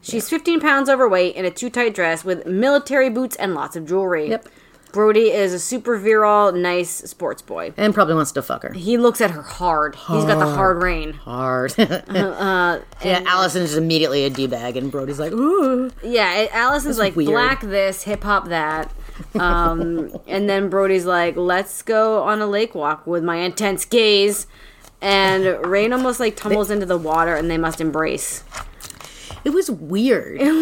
She's 15 pounds overweight in a too tight dress with military boots and lots of jewelry. Yep. Brody is a super virile, nice sports boy. and probably wants to fuck her He looks at her hard. He's got the hard rain. hard. Uh, yeah, Allison's just immediately a d bag, and Brody's like, ooh. Yeah, it, Allison's like weird. black this, hip hop that. Um, and then Brody's like, let's go on a lake walk with my intense gaze. And Rain almost like tumbles into the water and they must embrace. It was weird. It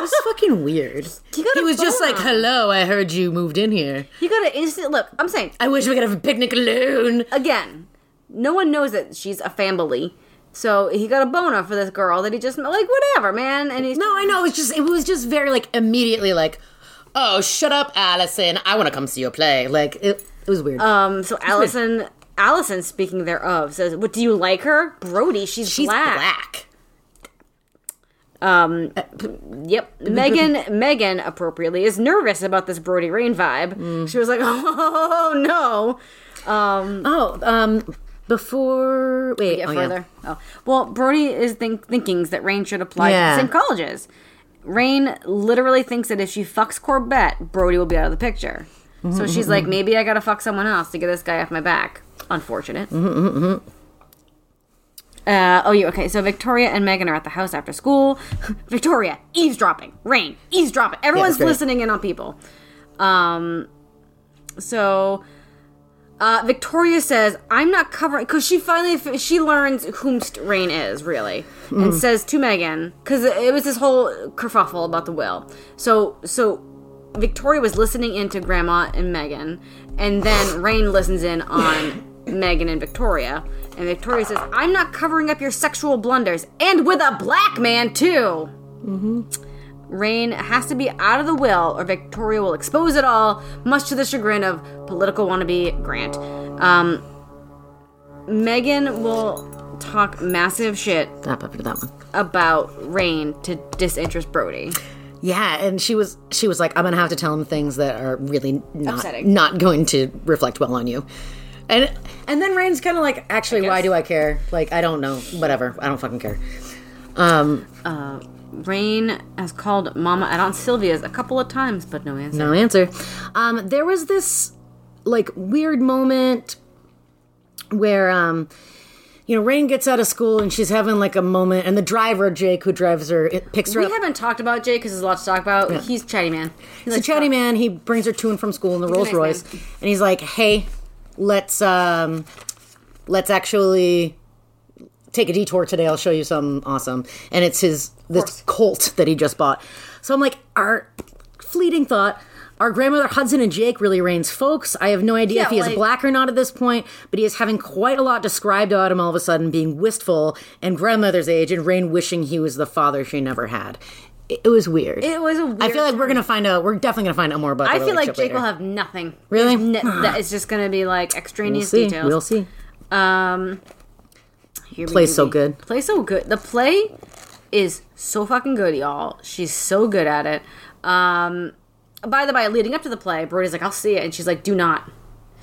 was fucking weird. You got He a was just like, hello, I heard you moved in here. You got an instant look. I'm saying I wish we could have a picnic alone. again. No one knows that she's a family, so he got a boner for this girl that he just like whatever, man. And he's No, I know. It's just it was just very like immediately like, oh, shut up, Allison. I want to come see your play. Like it, it was weird. um. So Allison, Allison, speaking thereof, says, "What do you like her, Brody? She's, She's black." black. Um. Yep. Megan. Megan appropriately is nervous about this Brody Rain vibe. Mm. She was like, "Oh no." Um. Oh, um, before wait, get oh, further. Oh, well, Brody is think- thinking that Rain should apply Yeah. to the same colleges. Rain literally thinks that if she fucks Corbett, Brody will be out of the picture. Mm-hmm, So she's like, maybe I gotta fuck someone else to get this guy off my back. Unfortunate. Mm-hmm, Uh, oh, you okay? So Victoria and Megan are at the house after school. Victoria eavesdropping. Rain eavesdropping. Everyone's great. listening in on people. Um, so uh, Victoria says, "I'm not covering," because she finally she learns whomst Rain is really, and says to Megan, because it was this whole kerfuffle about the will. So so Victoria was listening in to Grandma and Megan, and then Rain listens in on Megan and Victoria, and Victoria says, "I'm not covering up your sexual blunders, and with a black man too." Rain has to be out of the will, or Victoria will expose it all, much to the chagrin of political wannabe Grant. Um, Megan will talk massive shit up that one. about Rain to disinterest Brody. Yeah, and she was she was like, I'm gonna have to tell him things that are really not Upsetting. not going to reflect well on you. And and then Rain's kind of like, actually, why do I care? Like, I don't know. Whatever. I don't fucking care. Um, Rain has called Mama out on Sylvia's a couple of times, but no answer. no answer. Um, there was this like weird moment where um you know rain gets out of school and she's having like a moment and the driver jake who drives her it picks her up. We up haven't talked about Jake because there's a lot to talk about. He's chatty man. He's a chatty man. He brings her to and from school in the Rolls nice Royce, man. and he's like, "Hey, let's um, let's actually take a detour today. I'll show you something awesome. And it's his this Colt that he just bought. So I'm like, our fleeting thought. Our grandmother Hudson and Jake really Rain's folks. I have no idea Yeah, if he is black or not at this point, but he is having quite a lot described about him all of a sudden, being wistful and grandmother's age, and Rain wishing he was the father she never had. It, was weird. It was weird I feel like we're gonna find out. We're definitely gonna find out more about. I feel like Jake will have nothing. Really? That just gonna be like extraneous We'll details. We'll see. Um, here we Play's go. so good. Play so good. The play is so fucking good, y'all. She's so good at it. Um, by the way, leading up to the play, Brody's like, "I'll see it," and she's like, "Do not."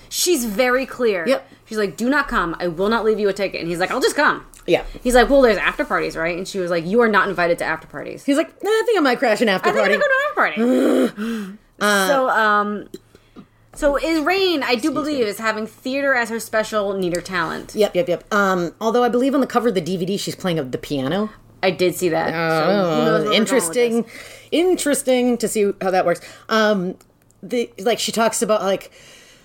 She's very clear. Yep. She's like, "Do not come. I will not leave you a ticket." And he's like, "I'll just come." Yeah. He's like, "Well, there's after parties, right?" And she was like, "You are not invited to after parties." He's like, nah, I think I might crash an after I think party. I'm gonna after party. so, um, so is Rain? I do believe is having theater as her special neater talent. Yep, yep, yep. Um, although I believe on the cover of the DVD she's playing of the piano. I did see that. so who knows where we're going with interesting, interesting to see how that works. Um, the like she talks about like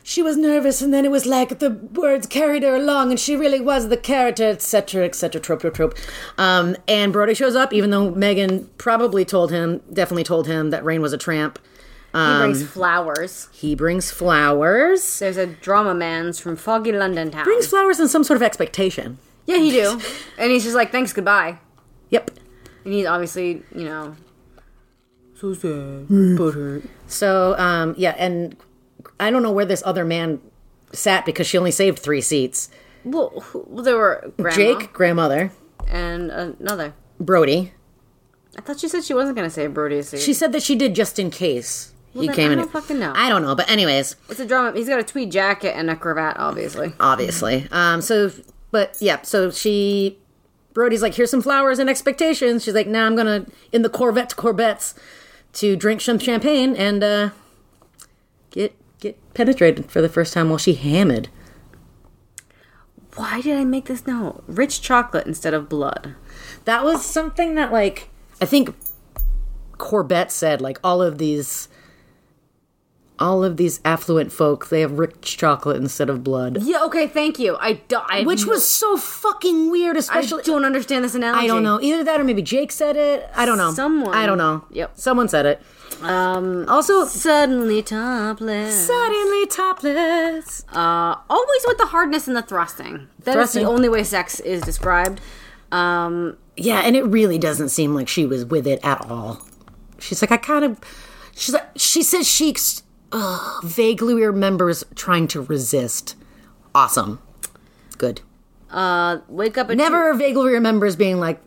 she was nervous and then it was like the words carried her along and she really was the character, etc., etc. Trope, trope, trope. Um, and Brody shows up even though Megan probably told him, definitely told him that Rain was a tramp. He Um, brings flowers. He brings flowers. There's a drama man's from foggy London town. Brings flowers and some sort of expectation. yeah, he do. and he's just like, thanks, goodbye. Yep. And he's obviously, you know, so sad, Hmm. but hurt. So, um, yeah, and I don't know where this other man sat because she only saved three seats. Well, there were grandma Jake, grandmother, and another. Brody. I thought she said she wasn't going to say Brody's seat. She said that she did just in case he then came I in. don't fucking know. I don't know, but anyways, it's a drama. He's got a tweed jacket and a cravat, obviously. obviously. Um, so, but yeah, so she, Brody's like, here's some flowers and expectations. She's like, now I'm gonna in the Corvette to Corvettes to drink some champagne and uh, get penetrated for the first time while she hammered. Why did I make this note? Rich chocolate instead of blood. That was something that like I think Corbett said like all of these all of these affluent folk they have rich chocolate instead of blood. Yeah, okay, thank you. I, do, I Which was so fucking weird especially. I don't understand this analogy. I don't know. Either that or maybe Jake said it. I don't know. Someone- I don't know. Yep. Someone said it. Um, Also suddenly topless. suddenly topless. Uh, always with the hardness and the thrusting. That is Thrusting. the only way sex is described. Um, Yeah, and it really doesn't seem like she was with it at all. She's like, I kind of. She's like, she says she uh, vaguely remembers trying to resist. Awesome. Good. uh, wake up Never vaguely remembers being like,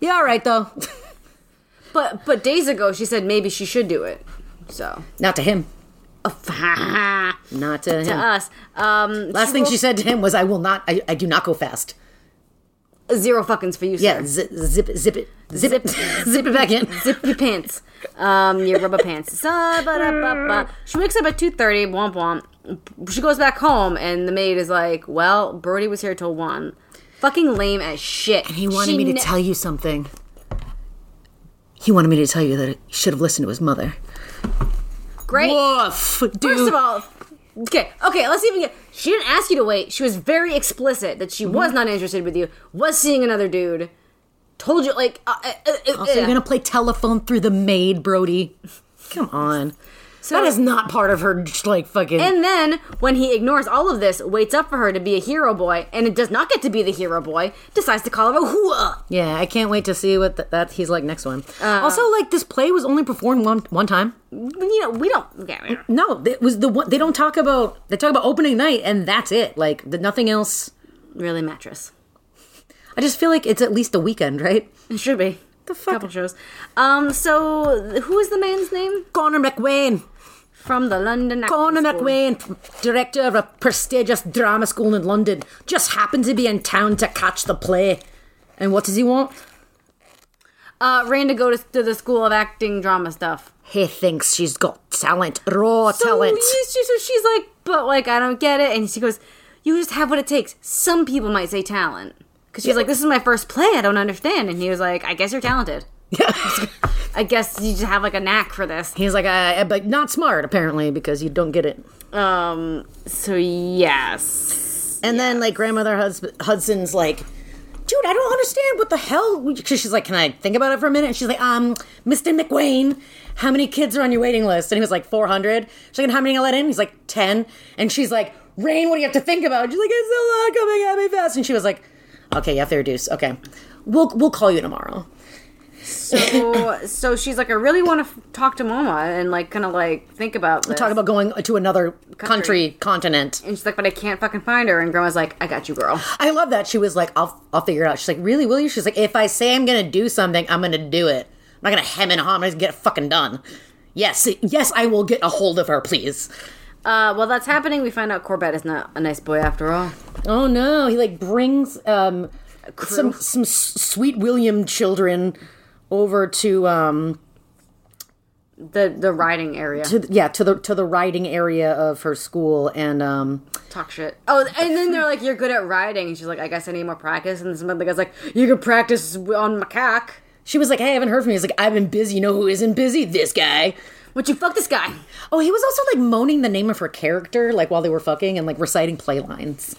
yeah, all right, though. two- but but days ago she said maybe she should do it. So Not to him. Not to him. us, um, Last thing she said to him was, I will not, I, I do not go fast. zero fuckings for you. Yeah, sir. zip, zip, it- zip it. Zip it. zip it back in. Zip your pants. Um, your rubber pants. She wakes up at 2.30, womp womp. She goes back home, and the maid is like, well, Brody was here till 1. Fucking lame as shit. And he wanted me to tell you something. He wanted me to tell you that he should have listened to his mother. Great. Woof, dude. First of all, okay, okay, let's even get. She didn't ask you to wait. She was very explicit that she Mm-hmm. was not interested with you, was seeing another dude. Told you, like, uh, uh, uh, uh, you're gonna play telephone through the maid, Brody? Come on. That is not part of her like fucking. And then, when he ignores all of this, waits up for her to be a hero boy, and it does not get to be the hero boy, decides to call her a hooah. yeah, I can't wait to see what th- that he's like next one. also, like this play was only performed one one time. You know, we don't. Okay, we don't- No, it was the one they don't talk about. They talk about opening night, and that's it. Like the, nothing else. really mattress. I just feel like it's at least a weekend, right? It should be. The fuck? Couple shows. Um. So, who is the man's name Connor McWayne. From the London? Acting School? McWayne, director of a prestigious drama school in London, just happened to be in town to catch the play. And what does he want? Uh, ran to go to, to the School of Acting Drama stuff. He thinks she's got talent, raw So, talent. she's- so she's like, but like, I don't get it. And she goes, you just have what it takes. Some people might say talent. Because she's like, this is my first play. I don't understand. And he was like, I guess you're talented. I guess you just have like a knack for this. He's like, uh, but not smart apparently because you don't get it. Um. So yes. And then like grandmother Hus- Hudson's like dude, I don't understand what the hell. Because she's like, can I think about it for a minute? And she's like, um, Mr. McWayne, how many kids are on your waiting list? And he was like, 400. She's like, how many I let in? He's like, 10. And she's like, Rain, what do you have to think about? She's like, it's a lot coming at me fast. And she was like, okay, you have to reduce. Okay, we'll we'll call you tomorrow. So, so she's like, I really want to f- talk to Mama and like kind of like think about this. Talk about going to another country, continent. and she's like, but I can't fucking find her. And Grandma's like, I got you, girl. I love that. She was like, I'll, I'll figure it out. She's like, really, will you? She's like, if I say I'm going to do something, I'm going to do it. I'm not going to hem and haw. I'm to get it fucking done. Yes, yes, I will get a hold of her, please. Uh, while that's happening, we find out Corbett is not a nice boy after all. Oh no, he like brings um some some s- sweet William children over to um The the riding area. to th- yeah to the to the riding area of her school and um Talk shit. Oh, and then they're like, "You're good at riding," and she's like, "I guess I need more practice." And then some other guy's like, "You can practice on macaque." she was like, "Hey, I haven't heard from you." He's like, "I've been busy. You know who isn't busy? This guy." Would you fuck this guy? Oh, he was also like moaning the name of her character like while they were fucking and like reciting play lines,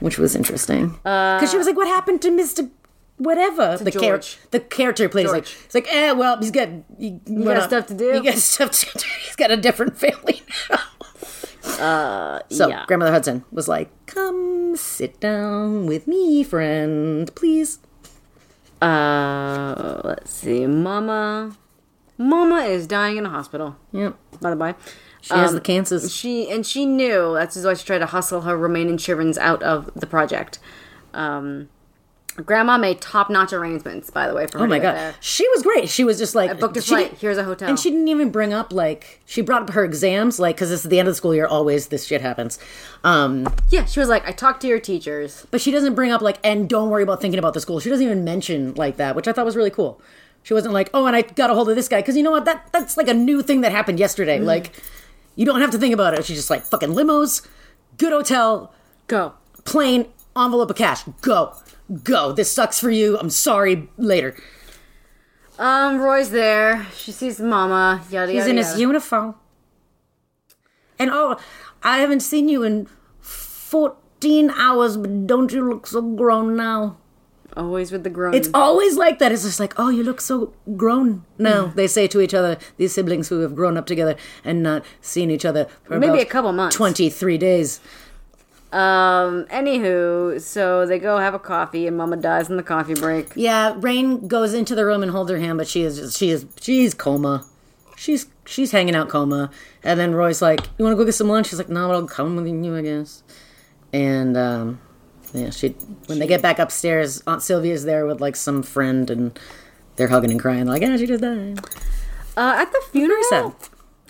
which was interesting. Because she was like, "What happened to Mister Whatever?" The George. the character plays like it's like, "Eh, well, he's got he, he got stuff to do." He got stuff to do. He's got a different family now." So yeah. grandmother Hudson was like, "Come sit down with me, friend, please." Uh, let's see. Mama, Mama is dying in a hospital. Yep, By the by, she has Um, the cancers. she and she knew that's why she tried to hustle her remaining children out of the project. Um, Grandma made top-notch arrangements, by the way. For her Oh my god, there. she was great. She was just like I booked a flight. Here's a hotel. And she didn't even bring up like she brought up her exams, like because it's the end of the school year. Always this shit happens. Um, yeah, she was like, "I talked to your teachers." but she doesn't bring up like, and don't worry about thinking about the school. She doesn't even mention like that, which I thought was really cool. She wasn't like, oh, and I got a hold of this guy because you know what? That that's like a new thing that happened yesterday. Mm. Like, you don't have to think about it. She's just like fucking limos, good hotel, Go. plane, envelope of cash, go, go. This sucks for you. I'm sorry. Later. Um, Roy's there. She sees Mama. Yada He's yada. He's in his uniform. And oh, I haven't seen you in 14 hours, but don't you look so grown now? Always with the grown. It's always like that. It's just like, oh, you look so grown now. Mm-hmm. They say to each other, these siblings who have grown up together and not seen each other for Maybe about a couple months. 23 days. Um. Anywho, so they go have a coffee, and Mama dies in the coffee break. Yeah, Rain goes into the room and holds her hand, but she is she is she's coma. She's she's hanging out coma. And then Roy's like, "You want to go get some lunch?" She's like, "No, but I'll come with you, I guess." And um, yeah, she when they get back upstairs, Aunt Sylvia's there with like some friend, and they're hugging and crying like, "Yeah, she just died." Uh, at the funeral.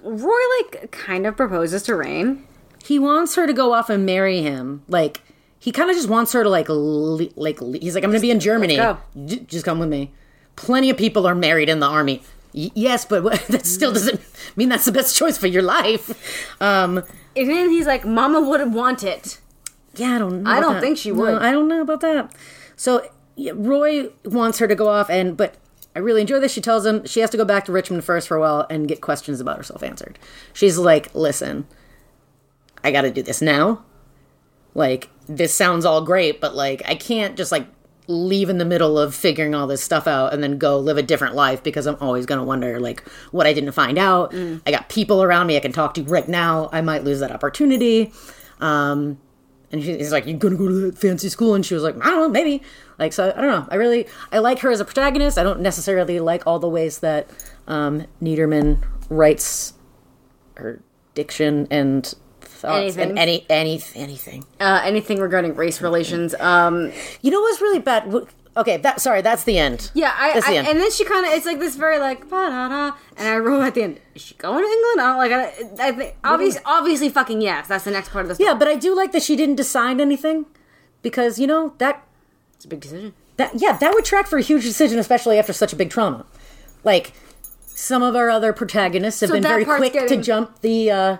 Roy like kind of proposes to Rain. He wants her to go off and marry him. Like he kind of just wants her to like le- like le- he's like, "I'm going to be in Germany. go." J- just come with me." Plenty of people are married in the army. Y- yes, but what- that still doesn't mean that's the best choice for your life. Um, And then he's like, "Mama wouldn't want it." Yeah, I don't know. I don't that. think she No, would. I don't know about that. So yeah, Roy wants her to go off, and but I really enjoy this. She tells him she has to go back to Richmond first for a while and get questions about herself answered. She's like, "Listen, I got to do this now. Like this sounds all great, but like I can't just like." leave in the middle of figuring all this stuff out and then go live a different life because I'm always going to wonder like what I didn't find out. Mm. I got people around me I can talk to right now. I might lose that opportunity. Um and he- he's like, "You're gonna go to that fancy school?" And she was like, "I don't know, maybe." Like, so I don't know. I really I like her as a protagonist. I don't necessarily like all the ways that um, Neiderman writes her diction and thoughts Anything. and any any anything. Uh, anything regarding race relations. Um, You know what's really bad? Okay, that sorry, that's the end. yeah, I, That's the I end. and then she kind of it's like this very like da da, and I wrote at the end, is she going to England? I don't like. I, I think obviously, obviously, fucking yes. That's the next part of the story. yeah, but I do like that she didn't decide anything because you know that it's a big decision. that yeah that would track for a huge decision especially after such a big trauma like some of our other protagonists have So been very quick to jump the uh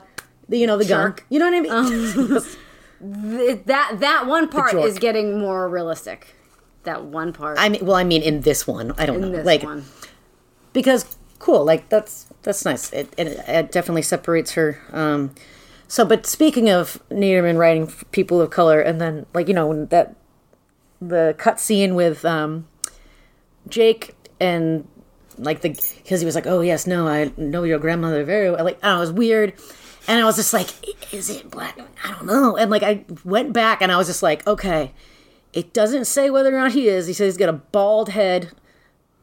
the you know the Shark. you know what i mean Th- that that one part is getting more realistic. That one part i mean well i mean in this one i don't in know this like one. because cool like that's that's nice it, it, it definitely separates her um so but speaking of Neiderman writing people of color and then like you know when that the cut scene with um, Jake and like the because he was like, oh yes, no, I know your grandmother very well. Like, I don't know, it was weird, and I was just like, is it black? I don't know. And like, I went back and I was just like, okay, it doesn't say whether or not he is. He says he's got a bald head.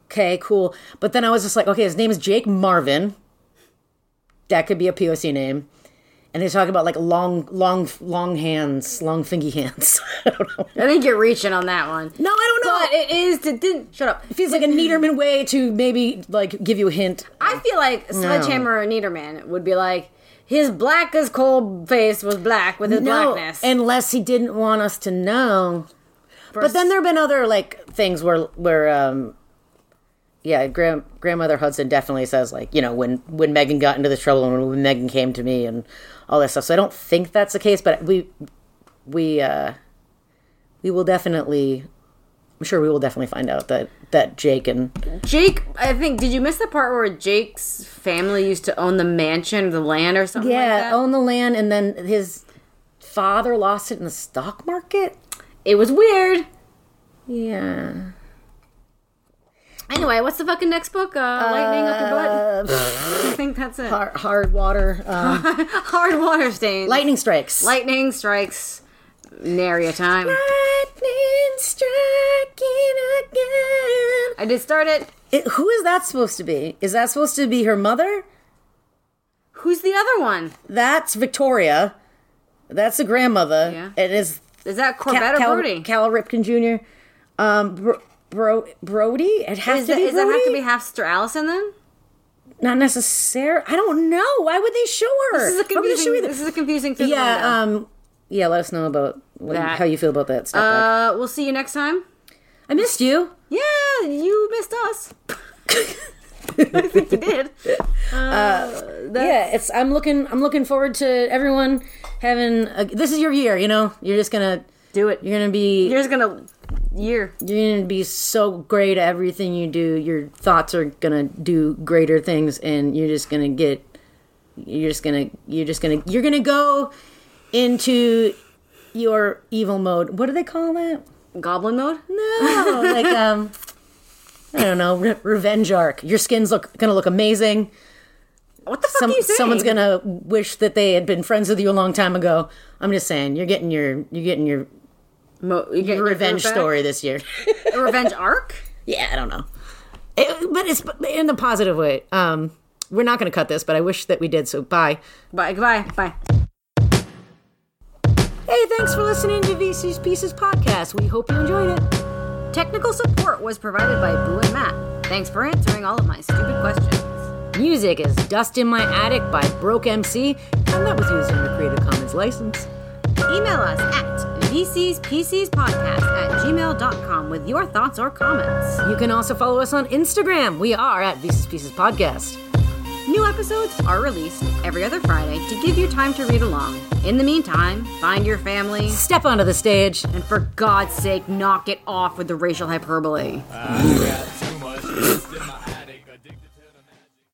Okay, cool. But then I was just like, okay, his name is Jake Marvin. That could be a POC name. And they talk about like long, long, long hands, long fingy hands. I don't know. I think you're reaching on that one. No, I don't know. But it is to didn't shut up. It feels like a Neiderman way to maybe like give you a hint. I feel like Sledgehammer or Neiderman would be like his black as coal face was black with his No, blackness. unless he didn't want us to know. But then there have been other like things where where um yeah, grand, grandmother Hudson definitely says like you know when when Megan got into this trouble and when Megan came to me and all that stuff. So I don't think that's the case, but we we uh we will definitely. I'm sure we will definitely find out that that Jake and Jake, I think, did you miss the part where Jake's family used to own the mansion, the land, or something like yeah that? own the land, and then his father lost it in the stock market. It was weird. Yeah. Anyway, what's the fucking next book? Uh, Lightning up your butt. I think that's it. Hard, hard water. Um, Hard water stains. lightning strikes. Lightning strikes. Nary a time. Lightning striking again. I did start it. It, who is that supposed to be? Is that supposed to be her mother? Who's the other one? That's Victoria. That's the grandmother. Yeah. It is Is that Cal, Corbett or Cal, Brody? Cal Ripken Jr. Um, Bro, Bro, Brody. It has Is to that, be does that have to be half Sister Allison then? Not necessarily. I don't know. Why would they show her? This is a Why would they show confusing. This is a confusing thing. yeah. Um. Yeah. Let us know about what, That. how you feel about that stuff. Uh, we'll see you next time. I missed you. Yeah, you missed us. I think you did. Uh, that's- yeah, it's. I'm looking. I'm looking forward to everyone having. A, this is your year. You know, you're just gonna. Do it. You're gonna be. You're just gonna year. You're gonna be so great at everything you do. Your thoughts are gonna do greater things, and you're just gonna get. You're just gonna. You're just gonna. You're gonna go into your evil mode. What do they call that? Goblin mode. No, like um, I don't know, re- revenge arc. Your skin's look gonna look amazing. What the fuck Some are you saying? someone's gonna wish that they had been friends with you a long time ago. I'm just saying, you're getting your you're getting your, Mo- you get your revenge story this year. A revenge arc. yeah, I don't know, It- but it's in the positive way. Um, we're not gonna cut this, but I wish that we did. So bye. Bye. Goodbye. Bye. Hey, thanks for listening to VC's Pieces podcast. We hope you enjoyed it. Technical support was provided by Boo and Matt. Thanks for answering all of my stupid questions. Music is Dust in My Attic by Broke MC, and that was used under Creative Commons license. Email us at vcspcspodcast at gmail.com with your thoughts or comments. You can also follow us on Instagram. We are at VC's Pieces Podcast. New episodes are released every other Friday to give you time to read along. In the meantime, find your family, Step onto the stage. and for God's sake, knock it off with the racial hyperbole. Ah, I got too much.